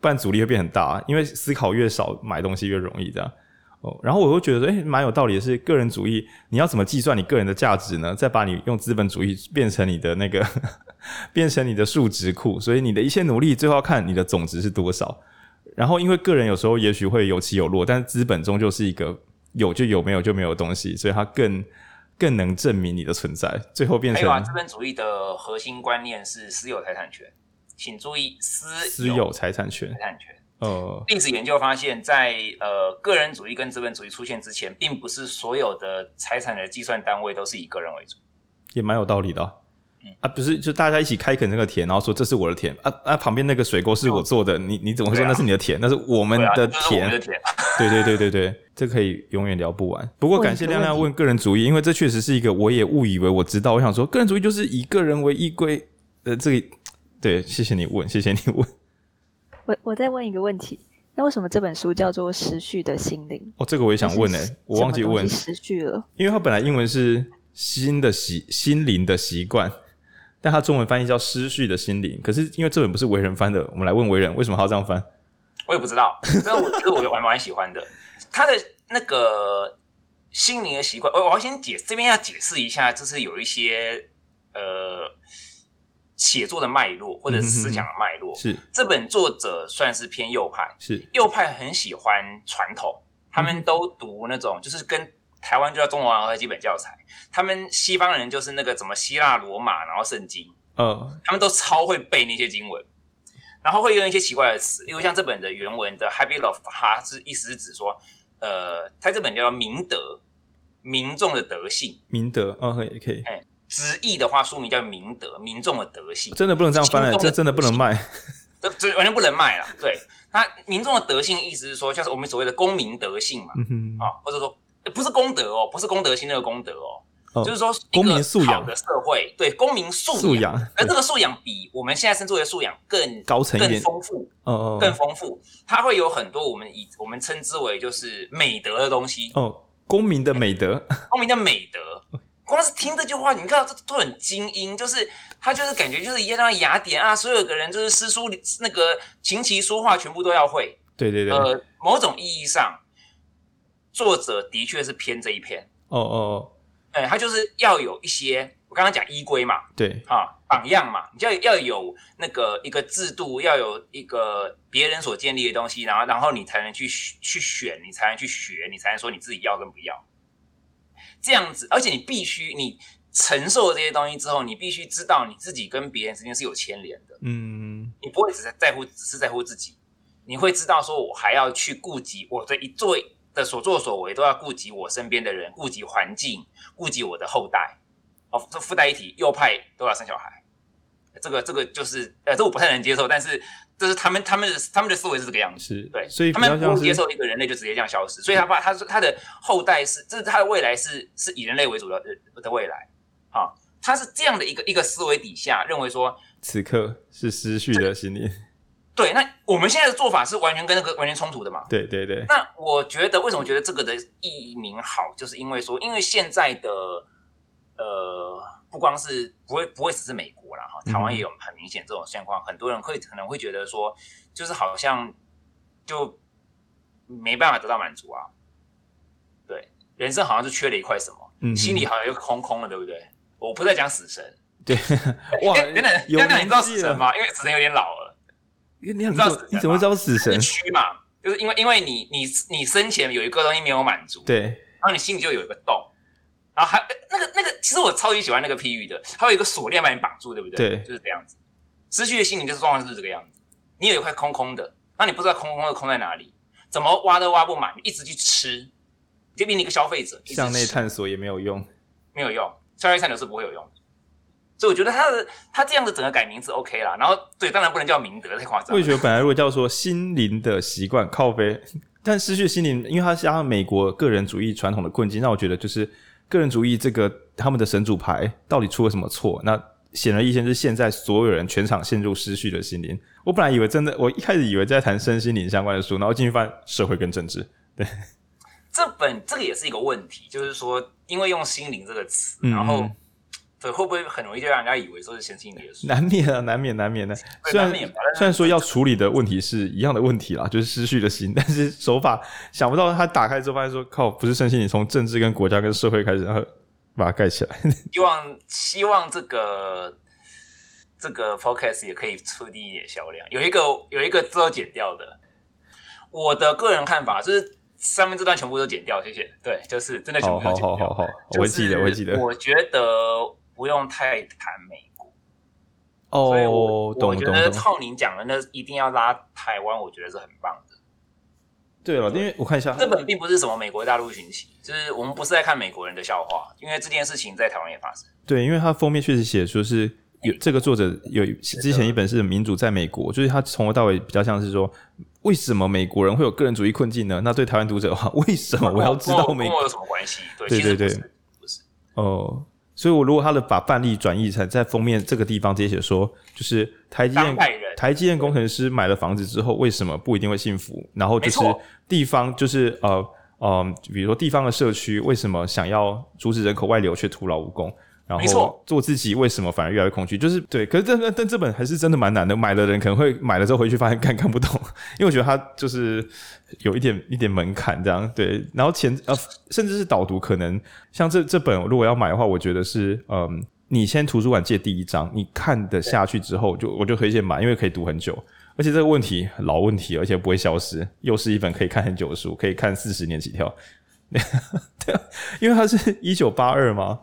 不然阻力会变很大，因为思考越少，买东西越容易这样。哦，然后我会觉得说，诶，蛮有道理的是，个人主义，你要怎么计算你个人的价值呢？再把你用资本主义变成你的那个，变成你的数值库，所以你的一切努力，最后要看你的总值是多少。然后，因为个人有时候也许会有起有落，但是资本终究是一个有就有，没有就没有的东西，所以它更更能证明你的存在。最后变成，资本主义的核心观念是私有财产权。请注意私私有财产权。财产权。呃，历史研究发现在，在呃个人主义跟资本主义出现之前，并不是所有的财产的计算单位都是以个人为主。也蛮有道理的啊。嗯、啊，不是，就大家一起开垦那个田，然后说这是我的田啊啊，旁边那个水沟是我做的，嗯、你你怎么会说那是你的田？啊、那是我们的田。啊、田对对对对对，这可以永远聊不完。不过感谢亮亮问个人主义，因为这确实是一个我也误以为我知道。我想说，个人主义就是以个人为依归。呃，这个对，谢谢你问，谢谢你问。我我再问一个问题，那为什么这本书叫做《失序的心灵》？哦，这个我也想问诶、欸，我忘记问失序了，因为它本来英文是新的习心灵的习惯。但它中文翻译叫“失序的心灵”，可是因为这本不是为人翻的，我们来问为人为什么他要这样翻？我也不知道，这我这个我蛮蛮喜欢的。他的那个心灵的习惯，我我要先解这边要解释一下，就是有一些呃写作的脉络或者思想的脉络。是这本作者算是偏右派，是右派很喜欢传统，他们都读那种就是跟。台湾就叫中华文化基本教材，他们西方人就是那个什么希腊罗马，然后圣经，嗯，他们都超会背那些经文，然后会用一些奇怪的词，例如像这本的原文的 Happy Love，它是意思是指说，呃，它这本叫明德，民众的德性，明德，嗯，可以可以，哎，直译的话书名叫明德，民众的德性，真的不能这样翻了，这真的不能卖，这这完全不能卖了，对，那民众的德性意思是说，像是我们所谓的公民德性嘛，嗯哼，啊，或者说。不是公德哦，不是公德心那个公德哦，哦就是说公民素养的社会，对公民素养，素养。而这个素养比我们现在称之为素养更高层，更丰富，哦哦，更丰富，它会有很多我们以我们称之为就是美德的东西哦，公民的美德，公民的美德，光是听这句话，你看到这都很精英，就是他就是感觉就是一样雅典啊，所有的人就是诗书那个琴棋书画全部都要会，对对对，呃，某种意义上。作者的确是偏这一篇。哦哦哦，哎，他就是要有一些我刚刚讲依规嘛，对。啊，榜样嘛，你就要要有那个一个制度，要有一个别人所建立的东西，然后然后你才能去去选，你才能去学，你才能说你自己要跟不要，这样子，而且你必须你承受了这些东西之后，你必须知道你自己跟别人之间是有牵连的，嗯，你不会只是在乎，只是在乎自己，你会知道说我还要去顾及我的一做。的所作所为都要顾及我身边的人，顾及环境，顾及我的后代。哦，这附带一体，右派都要生小孩，这个这个就是呃，这我不太能接受。但是这是他们他们的他们的思维是这个样子，是对，所以他们不接受一个人类就直接这样消失。所以他怕他说他的后代是，这是他的未来是是以人类为主的的未来。好，他是这样的一个一个思维底下认为说，此刻是失去的心灵。对，那我们现在的做法是完全跟那个完全冲突的嘛？对对对。那我觉得为什么觉得这个的译名好，就是因为说，因为现在的呃，不光是不会不会只是美国啦，哈，台湾也有很明显这种现况，嗯、很多人会可能会觉得说，就是好像就没办法得到满足啊。对，人生好像是缺了一块什么，嗯，心里好像又空空了，对不对？我不再讲死神，对，哇，等等，等等，你知道死神吗？因为死神有点老了。你你知道你怎么知道死神？虚嘛，就是因为因为你你你生前有一个东西没有满足，对，然后你心里就有一个洞，然后还那个那个，其实我超级喜欢那个譬喻的，还有一个锁链把你绑住，对不对？对，就是这样子。失去的心灵就是状况是这个样子，你有一块空空的，那你不知道空空的空在哪里，怎么挖都挖不满，你一直去吃，就变成一个消费者，向内探索也没有用，没有用，向内探索是不会有用的。所以我觉得他的他这样子整个改名字 OK 啦，然后对，当然不能叫明德太夸张。我也觉得本来如果叫做心灵的习惯靠背，但失去心灵，因为它加上美国个人主义传统的困境，让我觉得就是个人主义这个他们的神主牌到底出了什么错？那显而易见是现在所有人全场陷入失序的心灵。我本来以为真的，我一开始以为在谈身心灵相关的书，然后进去发现社会跟政治。对，这本这个也是一个问题，就是说因为用心灵这个词，然后。嗯对，会不会很容易就让人家以为说是先进的书？难免啊，难免，难免的。虽然虽然说要处理的问题是一样的问题啦，就是失去了心，但是手法想不到他打开之后发现说靠，不是身心你，从政治跟国家跟社会开始，然后把它盖起来。希望希望这个这个 podcast 也可以出第一点销量。有一个有一个都要剪掉的，我的个人看法就是上面这段全部都剪掉，谢谢。对，就是真的全部都剪掉。好好好好，我会记得，我会记得。我觉得。不用太谈美国哦，所以我，懂我觉得靠您讲的那一定要拉台湾，我觉得是很棒的。对了，因为我看一下，这本并不是什么美国大陆寻奇，就是我们不是在看美国人的笑话，因为这件事情在台湾也发生。对，因为它封面确实写说是有这个作者有之前一本是《民主在美国》，就是他从头到尾比较像是说，为什么美国人会有个人主义困境呢？那对台湾读者的话，为什么我要知道美国有什么关系？对，对对不是哦。所以，我如果他的把范例转译成在封面这个地方直接写说，就是台积电台积电工程师买了房子之后，为什么不一定会幸福？然后就是地方就是呃呃，比如说地方的社区为什么想要阻止人口外流却徒劳无功？然后做自己为什么反而越来越恐惧？就是对，可是但但但这本还是真的蛮难的。买的人可能会买了之后回去发现看看不懂，因为我觉得它就是有一点一点门槛这样。对，然后前呃甚至是导读，可能像这这本如果要买的话，我觉得是嗯，你先图书馆借第一章，你看得下去之后就我就推荐买，因为可以读很久，而且这个问题老问题，而且不会消失，又是一本可以看很久的书，可以看四十年起跳。对，因为它是一九八二嘛。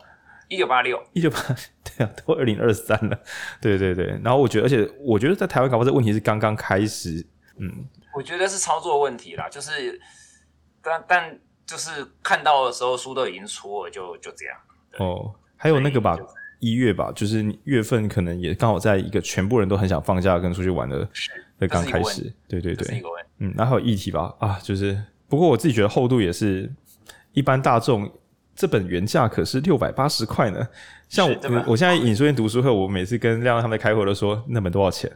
一九八六，一九八对啊，都二零二三了，对对对。然后我觉得，而且我觉得在台湾搞不好这个问题是刚刚开始，嗯，我觉得是操作问题啦，就是但但就是看到的时候书都已经出了，就就这样。哦，还有那个吧，一月吧，就是月份可能也刚好在一个全部人都很想放假跟出去玩的的刚开始，对对对，嗯，然后还有议题吧，啊，就是不过我自己觉得厚度也是一般大众。这本原价可是六百八十块呢。像我，我现在引书店读书会，我每次跟亮亮他们开会都说那本多少钱。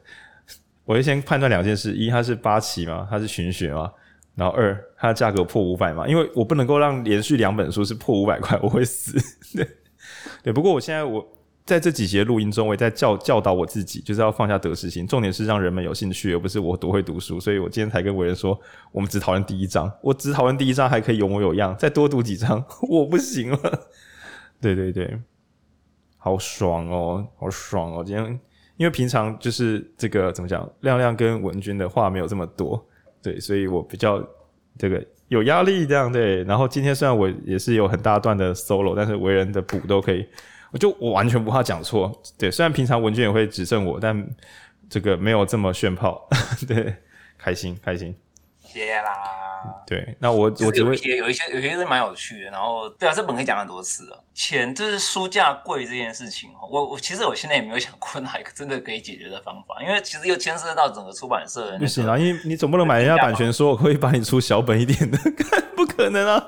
我就先判断两件事：一，它是八期嘛，它是寻学嘛；然后二，它的价格破五百嘛。因为我不能够让连续两本书是破五百块，我会死。对，对。不过我现在我。在这几节录音中，我也在教教导我自己，就是要放下得失心，重点是让人们有兴趣，而不是我多会读书。所以我今天才跟伟人说，我们只讨论第一章，我只讨论第一章还可以有模有样，再多读几章我不行了。对对对，好爽哦，好爽哦！今天因为平常就是这个怎么讲，亮亮跟文君的话没有这么多，对，所以我比较这个有压力这样对。然后今天虽然我也是有很大段的 solo，但是为人的补都可以。我就我完全不怕讲错，对，虽然平常文娟也会指正我，但这个没有这么炫炮，对，开心开心，谢啦。对，那我我只会有一些有一些有一些是蛮有趣的，然后对啊，这本可以讲很多次了。钱就是书价贵这件事情，我我其实我现在也没有想过哪一个真的可以解决的方法，因为其实又牵涉到整个出版社的、那个。不行啊，因为你总不能买人家版权，说我可以帮你出小本一点的，不可能啊。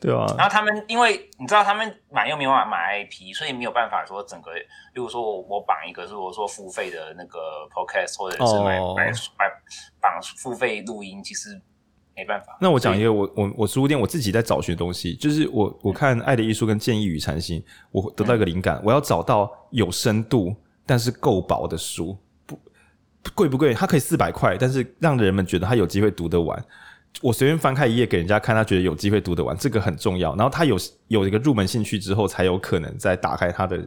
对啊，然后他们因为你知道他们买又没有办法买 IP，所以没有办法说整个，例如说我我绑一个如果说付费的那个 podcast 或者是买、oh. 买买绑付费录音，其实没办法。那我讲一个我我我书店我自己在找寻东西，就是我我看《爱的艺术》跟《建议与禅心》，我得到一个灵感，嗯、我要找到有深度但是够薄的书，不贵不贵？它可以四百块，但是让人们觉得他有机会读得完。我随便翻开一页给人家看，他觉得有机会读得完，这个很重要。然后他有有一个入门兴趣之后，才有可能再打开他的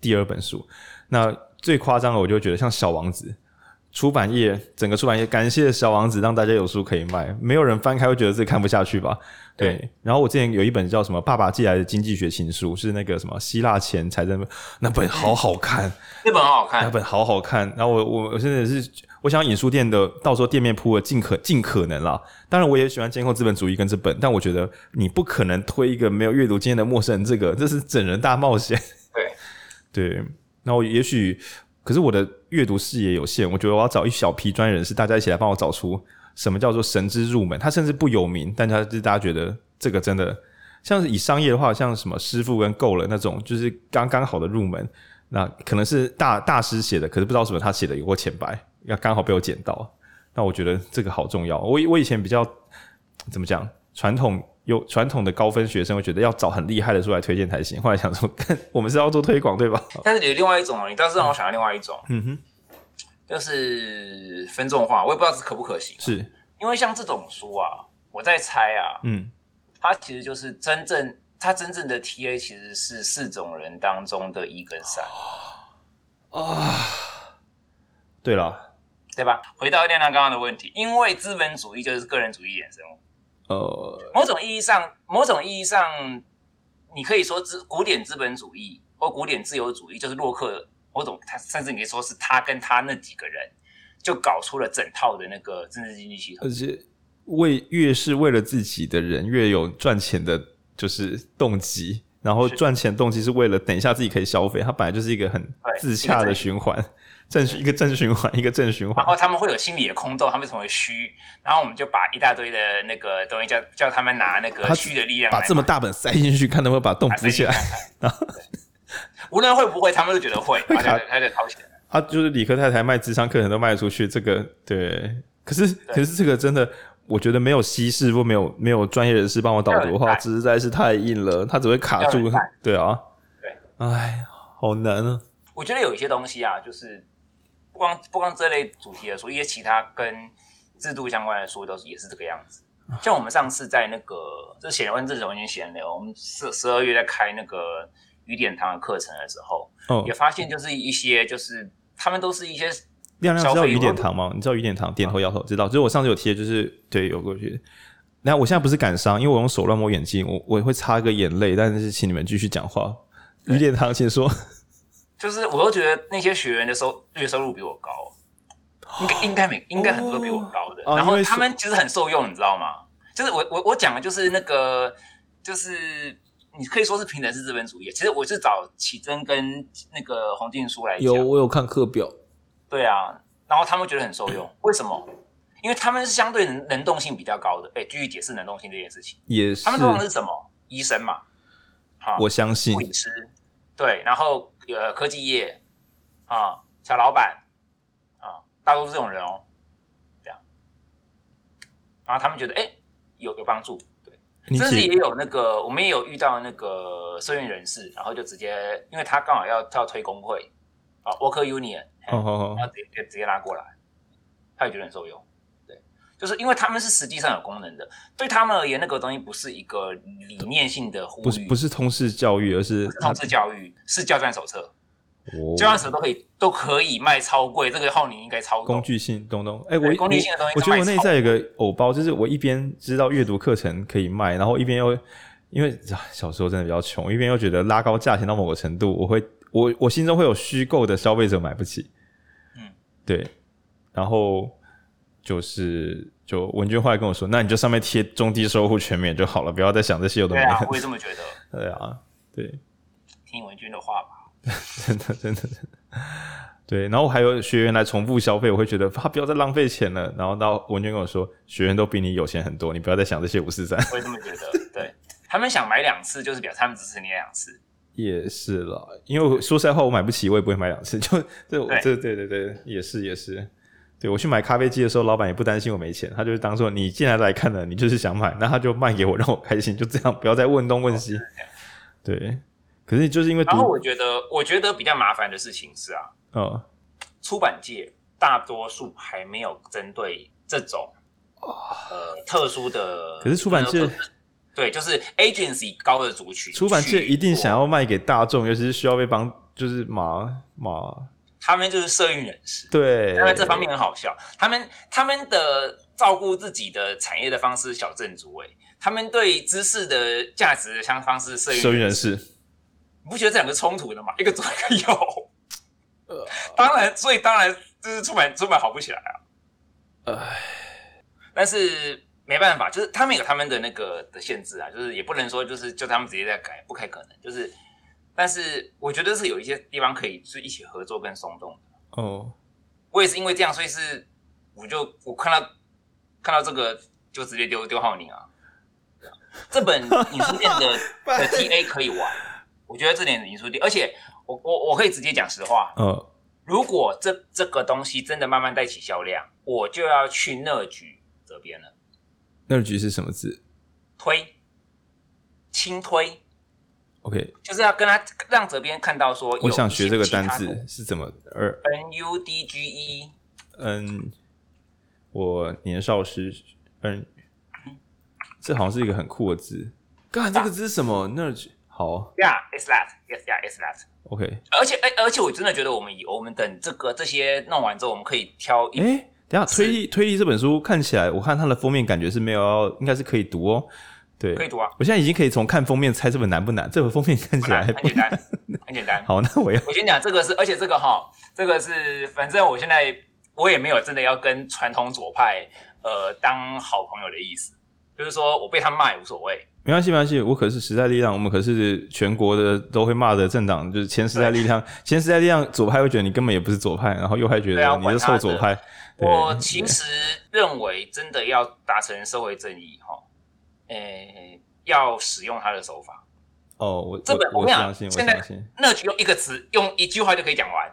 第二本书。那最夸张的，我就觉得像《小王子》出版业，整个出版业感谢《小王子》，让大家有书可以卖。没有人翻开会觉得自己看不下去吧？对。对，然后我之前有一本叫什么《爸爸寄来的经济学情书》，是那个什么希腊前财政，那本好好看，那本好好看，那本好好看。然后我我我现在是。我想引书店的，到时候店面铺的尽可尽可能啦。当然，我也喜欢监控资本主义跟这本，但我觉得你不可能推一个没有阅读经验的陌生人，这个这是整人大冒险。对 对，那我也许，可是我的阅读视野有限，我觉得我要找一小批专业人士，大家一起来帮我找出什么叫做神之入门。他甚至不有名，但他是大家觉得这个真的，像是以商业的话，像什么师傅跟够了那种，就是刚刚好的入门。那可能是大大师写的，可是不知道什么他写的有过浅白。要刚好被我捡到，那我觉得这个好重要。我我以前比较怎么讲，传统有传统的高分学生会觉得要找很厉害的书来推荐才行。后来想说，我们是要做推广对吧？但是有另外一种哦，你倒是让我想到另外一种，嗯哼，就是分众化，我也不知道这可不可行。是因为像这种书啊，我在猜啊，嗯，它其实就是真正它真正的 TA 其实是四种人当中的一跟三啊，对了。对吧？回到亮亮刚刚的问题，因为资本主义就是个人主义衍生物。呃，某种意义上，某种意义上，你可以说资古典资本主义或古典自由主义就是洛克，某种他甚至你可以说是他跟他那几个人就搞出了整套的那个政治经济系统。而且为越是为了自己的人，越有赚钱的，就是动机。然后赚钱动机是为了等一下自己可以消费，它本来就是一个很自洽的循环，正一个正循环，一个正循环。然后他们会有心理的空洞，他们成为虚，然后我们就把一大堆的那个东西叫叫他们拿那个虚的力量，把这么大本塞进去，看能不能把洞补起来。然后无论会不会，他们都觉得会，他就他就掏钱。他就是理科太太卖智商课程都卖得出去，这个对。可是可是这个真的。我觉得没有稀释或没有没有专业人士帮我导读的话，实在是太硬了，他只会卡住。对啊，对，哎，好难啊！我觉得有一些东西啊，就是不光不光这类主题的书，一些其他跟制度相关的书都是也是这个样子。像我们上次在那个这是闲聊，这是完全闲聊。我们十十二月在开那个雨点堂的课程的时候，哦，也发现就是一些就是他们都是一些。亮亮知道雨点堂吗？你知道雨点堂？点头摇头知道。就是我上次有提的，就是对有过去。那我现在不是感伤，因为我用手乱摸眼睛，我我会擦一个眼泪。但是请你们继续讲话。雨点堂，请说。就是我都觉得那些学员的收月收入比我高，应该应该没应该很多比我高的。然后他们其实很受用，你知道吗？就是我我我讲的就是那个，就是你可以说是平等是资本主义。其实我是找启真跟那个洪静书来讲。有我有看课表。对啊，然后他们觉得很受用，为什么？因为他们是相对能能动性比较高的。哎，继续解释能动性这件事情。也是。他们通常是什么？医生嘛，好，我相信。护理师，对，然后呃，科技业啊，小老板啊，大多是这种人哦，这样。然后他们觉得哎，有有帮助，对。甚至也有那个，我们也有遇到那个社运人士，然后就直接，因为他刚好要要推工会啊，Worker Union。然后直接直接拉过来，他也觉得很受用。对，就是因为他们是实际上有功能的，对他们而言，那个东西不是一个理念性的呼吁，不是不是通识教育，而是，是通识教育，是教战手册。哦，教战手册都可以都可以卖超贵，这个号你应该超工具性东东。哎，我工具性的东西，我觉得我内在有个偶包，就是我一边知道阅读课程可以卖，然后一边又因为小时候真的比较穷，一边又觉得拉高价钱到某个程度，我会我我心中会有虚构的消费者买不起。嗯对，然后就是就文娟后来跟我说，那你就上面贴中低收入全免就好了，不要再想这些有的没的。对啊，我也这么觉得。对啊，对，听文娟的话吧。真的，真的，真的。对，然后还有学员来重复消费，我会觉得他不要再浪费钱了。然后到文娟跟我说，学员都比你有钱很多，你不要再想这些五四三。我也这么觉得。对，他们想买两次，就是表示他们支持你两次。也是啦，因为说实在话，我买不起，我也不会买两次。就这，这，对对对，也是也是。对，我去买咖啡机的时候，老板也不担心我没钱，他就是当做你进来来看了，你就是想买，那他就卖给我，让我开心，就这样，不要再问东问西。哦、对，可是就是因为，然后我觉得，我觉得比较麻烦的事情是啊，哦，出版界大多数还没有针对这种、哦、呃特殊的，可是出版界。对，就是 agency 高的族群，出版界一定想要卖给大众，尤其是需要被帮，就是马马，他们就是社运人士，对，他们这方面很好笑，他们他们的照顾自己的产业的方式小镇主义，他们对知识的价值的相方式社运人士，你不觉得这两个冲突的吗？一个左一个右，呃，当然，所以当然就是出版出版好不起来啊，唉，但是。没办法，就是他们有他们的那个的限制啊，就是也不能说就是就他们直接在改，不太可能。就是，但是我觉得是有一些地方可以是一起合作跟松动的。哦，我也是因为这样，所以是我就我看到看到这个就直接丢丢浩宁啊。这本影书店的 的 TA 可以玩，我觉得这点影书店，而且我我我可以直接讲实话。嗯，如果这这个东西真的慢慢带起销量，我就要去那局这边了。那局是什么字？推，轻推。OK，就是要跟他让这边看到说，我想学这个单字是怎么二 N U D G E。嗯，我年少时，嗯，这好像是一个很酷的字。干，这个字是什么？那局好。Yeah，it's that. Yes, yeah, it's that. OK。而且，哎，而且我真的觉得，我们以我们等这个这些弄完之后，我们可以挑一。诶等下，推力推力这本书看起来，我看它的封面感觉是没有要，应该是可以读哦。对，可以读啊。我现在已经可以从看封面猜这本难不难。这本封面看起来很简单，很简单。好，那我要我先讲这个是，而且这个哈，这个是，反正我现在我也没有真的要跟传统左派呃当好朋友的意思，就是说我被他骂也无所谓。没关系，没关系，我可是时代力量，我们可是全国的都会骂的政党，就是前时代力量，前时代力量左派会觉得你根本也不是左派，然后右派觉得你是臭左派。我其实认为，真的要达成社会正义，要使用他的手法。哦，我这本我相信，现在那就用一个词，用一句话就可以讲完。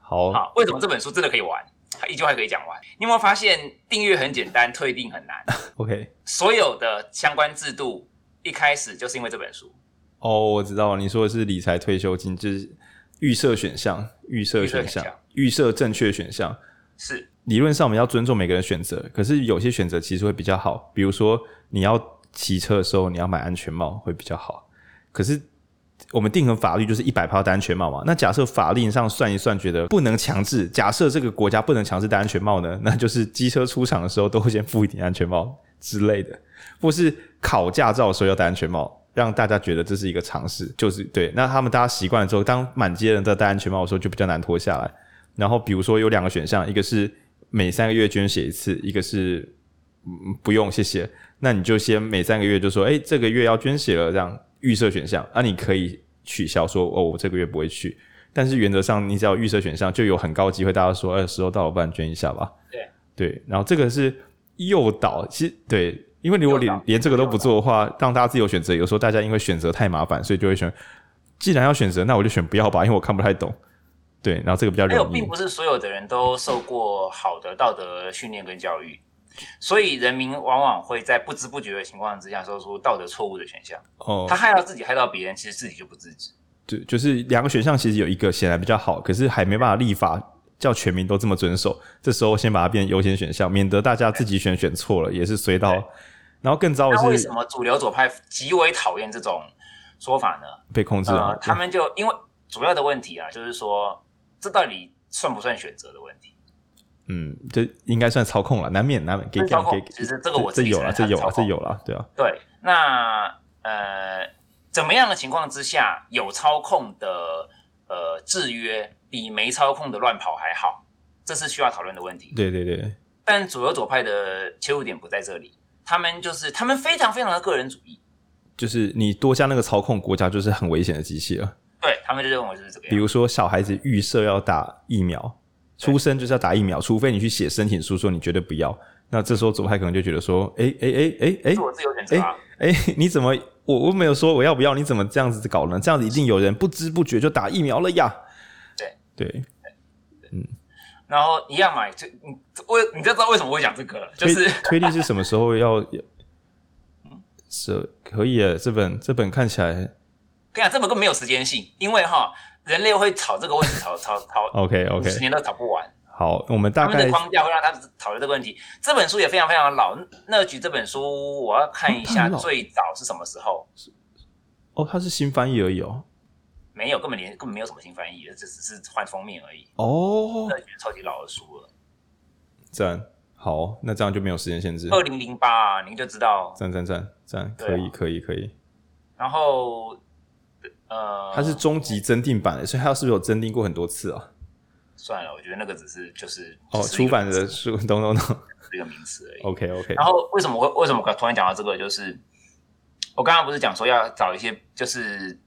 好，好，为什么这本书真的可以玩？一句话可以讲完。你有没有发现订阅很简单，退订很难？OK，所有的相关制度一开始就是因为这本书。哦，我知道了，你说的是理财退休金，就是预设选项，预设选项，预设正确选项。是，理论上我们要尊重每个人选择，可是有些选择其实会比较好，比如说你要骑车的时候你要买安全帽会比较好。可是我们定的法律就是一百趴戴安全帽嘛？那假设法令上算一算，觉得不能强制，假设这个国家不能强制戴安全帽呢？那就是机车出厂的时候都会先附一顶安全帽之类的，或是考驾照的时候要戴安全帽，让大家觉得这是一个常识，就是对。那他们大家习惯了之后，当满街人都戴安全帽的时候，就比较难脱下来。然后比如说有两个选项，一个是每三个月捐血一次，一个是嗯不用谢谢。那你就先每三个月就说，哎，这个月要捐血了，这样。预设选项，那、啊、你可以取消说哦，我这个月不会去。但是原则上，你只要预设选项，就有很高机会大家说，哎，时候到了，不然捐一下吧。对对，然后这个是诱导，其实对，因为如果连连这个都不做的话，让大家自由选择，有时候大家因为选择太麻烦，所以就会选。既然要选择，那我就选不要吧，因为我看不太懂。对，然后这个比较容易。还有，并不是所有的人都受过好的道德训练跟教育。所以人民往往会在不知不觉的情况之下，说出道德错误的选项。哦，他害到自己，害到别人，其实自己就不自知。对，就是两个选项，其实有一个显然比较好，可是还没办法立法叫全民都这么遵守。这时候先把它变成优先选项，免得大家自己选选错了，也是随到。然后更糟的是，为什么主流左派极为讨厌这种说法呢？被控制了，呃，他们就因为主要的问题啊，就是说这到底算不算选择的问题？嗯，这应该算操控了，难免难免给给给。其实这个我这有了，这有了，这有了，对啊。对，那呃，怎么样的情况之下有操控的呃制约比没操控的乱跑还好？这是需要讨论的问题。对对对。但左右左派的切入点不在这里，他们就是他们非常非常的个人主义，就是你多加那个操控，国家就是很危险的机器了。对，他们就认为就是这个样。比如说小孩子预设要打疫苗。出生就是要打疫苗，除非你去写申请书说你绝对不要。那这时候左派可能就觉得说，哎哎哎哎哎，是我自由选择啊。哎，你怎么我我没有说我要不要？你怎么这样子搞呢？这样子一定有人不知不觉就打疫苗了呀。对对对，嗯。然后一样嘛，就你为你就知道为什么会讲这个了，就是推力是什么时候要？是可以啊，这本这本看起来，跟你讲，这本根本没有时间性，因为哈。人类会吵这个问题，吵吵吵，OK OK，十年都吵不完。好，我们大概他们的框架会让他讨论这个问题。这本书也非常非常老。那举这本书，我要看一下最早是什么时候。哦，它是新翻译而已哦。没有，根本连根本没有什么新翻译，这只是换封面而已。哦，那举超级老的书了。赞，好，那这样就没有时间限制。二零零八，您就知道。赞赞赞赞，可以可以可以。然后。呃，它是终极增订版的，所以它是不是有增订过很多次啊？算了，我觉得那个只是就是哦，出版的书，懂懂懂，一个名词而已。OK OK。然后为什么会为什么突然讲到这个？就是我刚刚不是讲说要找一些就是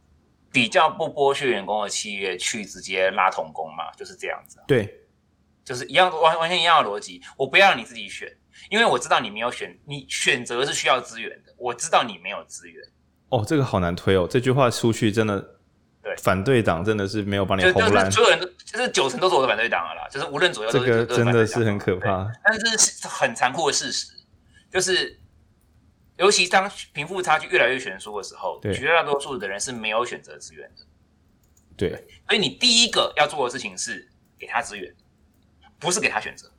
比较不剥削员工的企业去直接拉童工嘛？就是这样子。对，就是一样完完全一样的逻辑。我不要让你自己选，因为我知道你没有选，你选择是需要资源的。我知道你没有资源。哦，这个好难推哦！这句话出去真的，对反对党真的是没有帮你红烂，所有人都就是九成都是我的反对党了啦，就是无论左右这个真的是很可怕。但是这是很残酷的事实，就是尤其当贫富差距越来越悬殊的时候，绝大多数的人是没有选择资源的。对，所以你第一个要做的事情是给他资源，不是给他选择。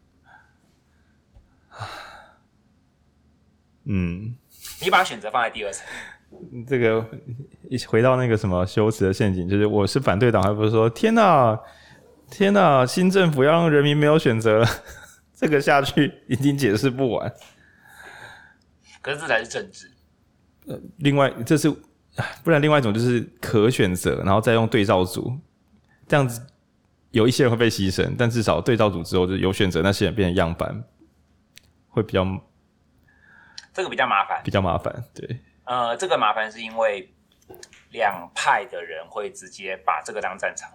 嗯，你把选择放在第二层。这个一回到那个什么修辞的陷阱，就是我是反对党，还不是说天哪，天哪，新政府要让人民没有选择了，这个下去已经解释不完。可是这才是政治。呃，另外这是，不然另外一种就是可选择，然后再用对照组，这样子有一些人会被牺牲，但至少对照组之后就有选择，那些人变成样板，会比较这个比较麻烦，比较麻烦。对，呃，这个麻烦是因为两派的人会直接把这个当战场，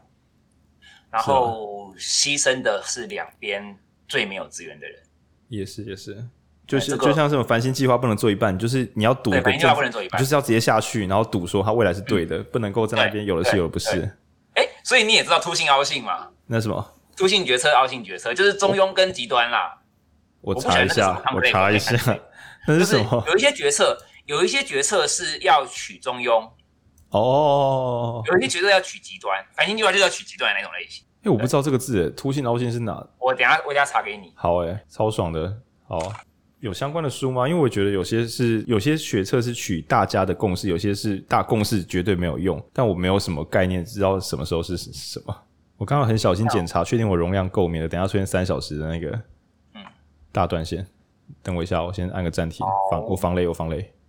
然后牺牲的是两边最没有资源的人。也是也是，就是、这个、就像这种繁星计划不能做一半，就是你要赌一个，计划不能做一半，就是要直接下去，然后赌说他未来是对的，嗯、不能够在那边有的是有的不是。哎，所以你也知道凸性凹性嘛？那什么？凸性决策、凹性决策，就是中庸跟极端啦。我查一下，我查一下，那是什么？有一些决策，有一些决策是要取中庸。哦。有一些决策要取极端，繁星计划就是要取极端的那种类型。哎，我不知道这个字，凸性凹性是哪？我等下我等下查给你。好，哎，超爽的。好，有相关的书吗？因为我觉得有些是有些学测是取大家的共识，有些是大共识绝对没有用。但我没有什么概念，知道什么时候是什么。我刚刚很小心检查，确定我容量够，免得等下出现三小时的那个嗯大断线。等我一下，我先按个暂停，防我防雷，我防雷。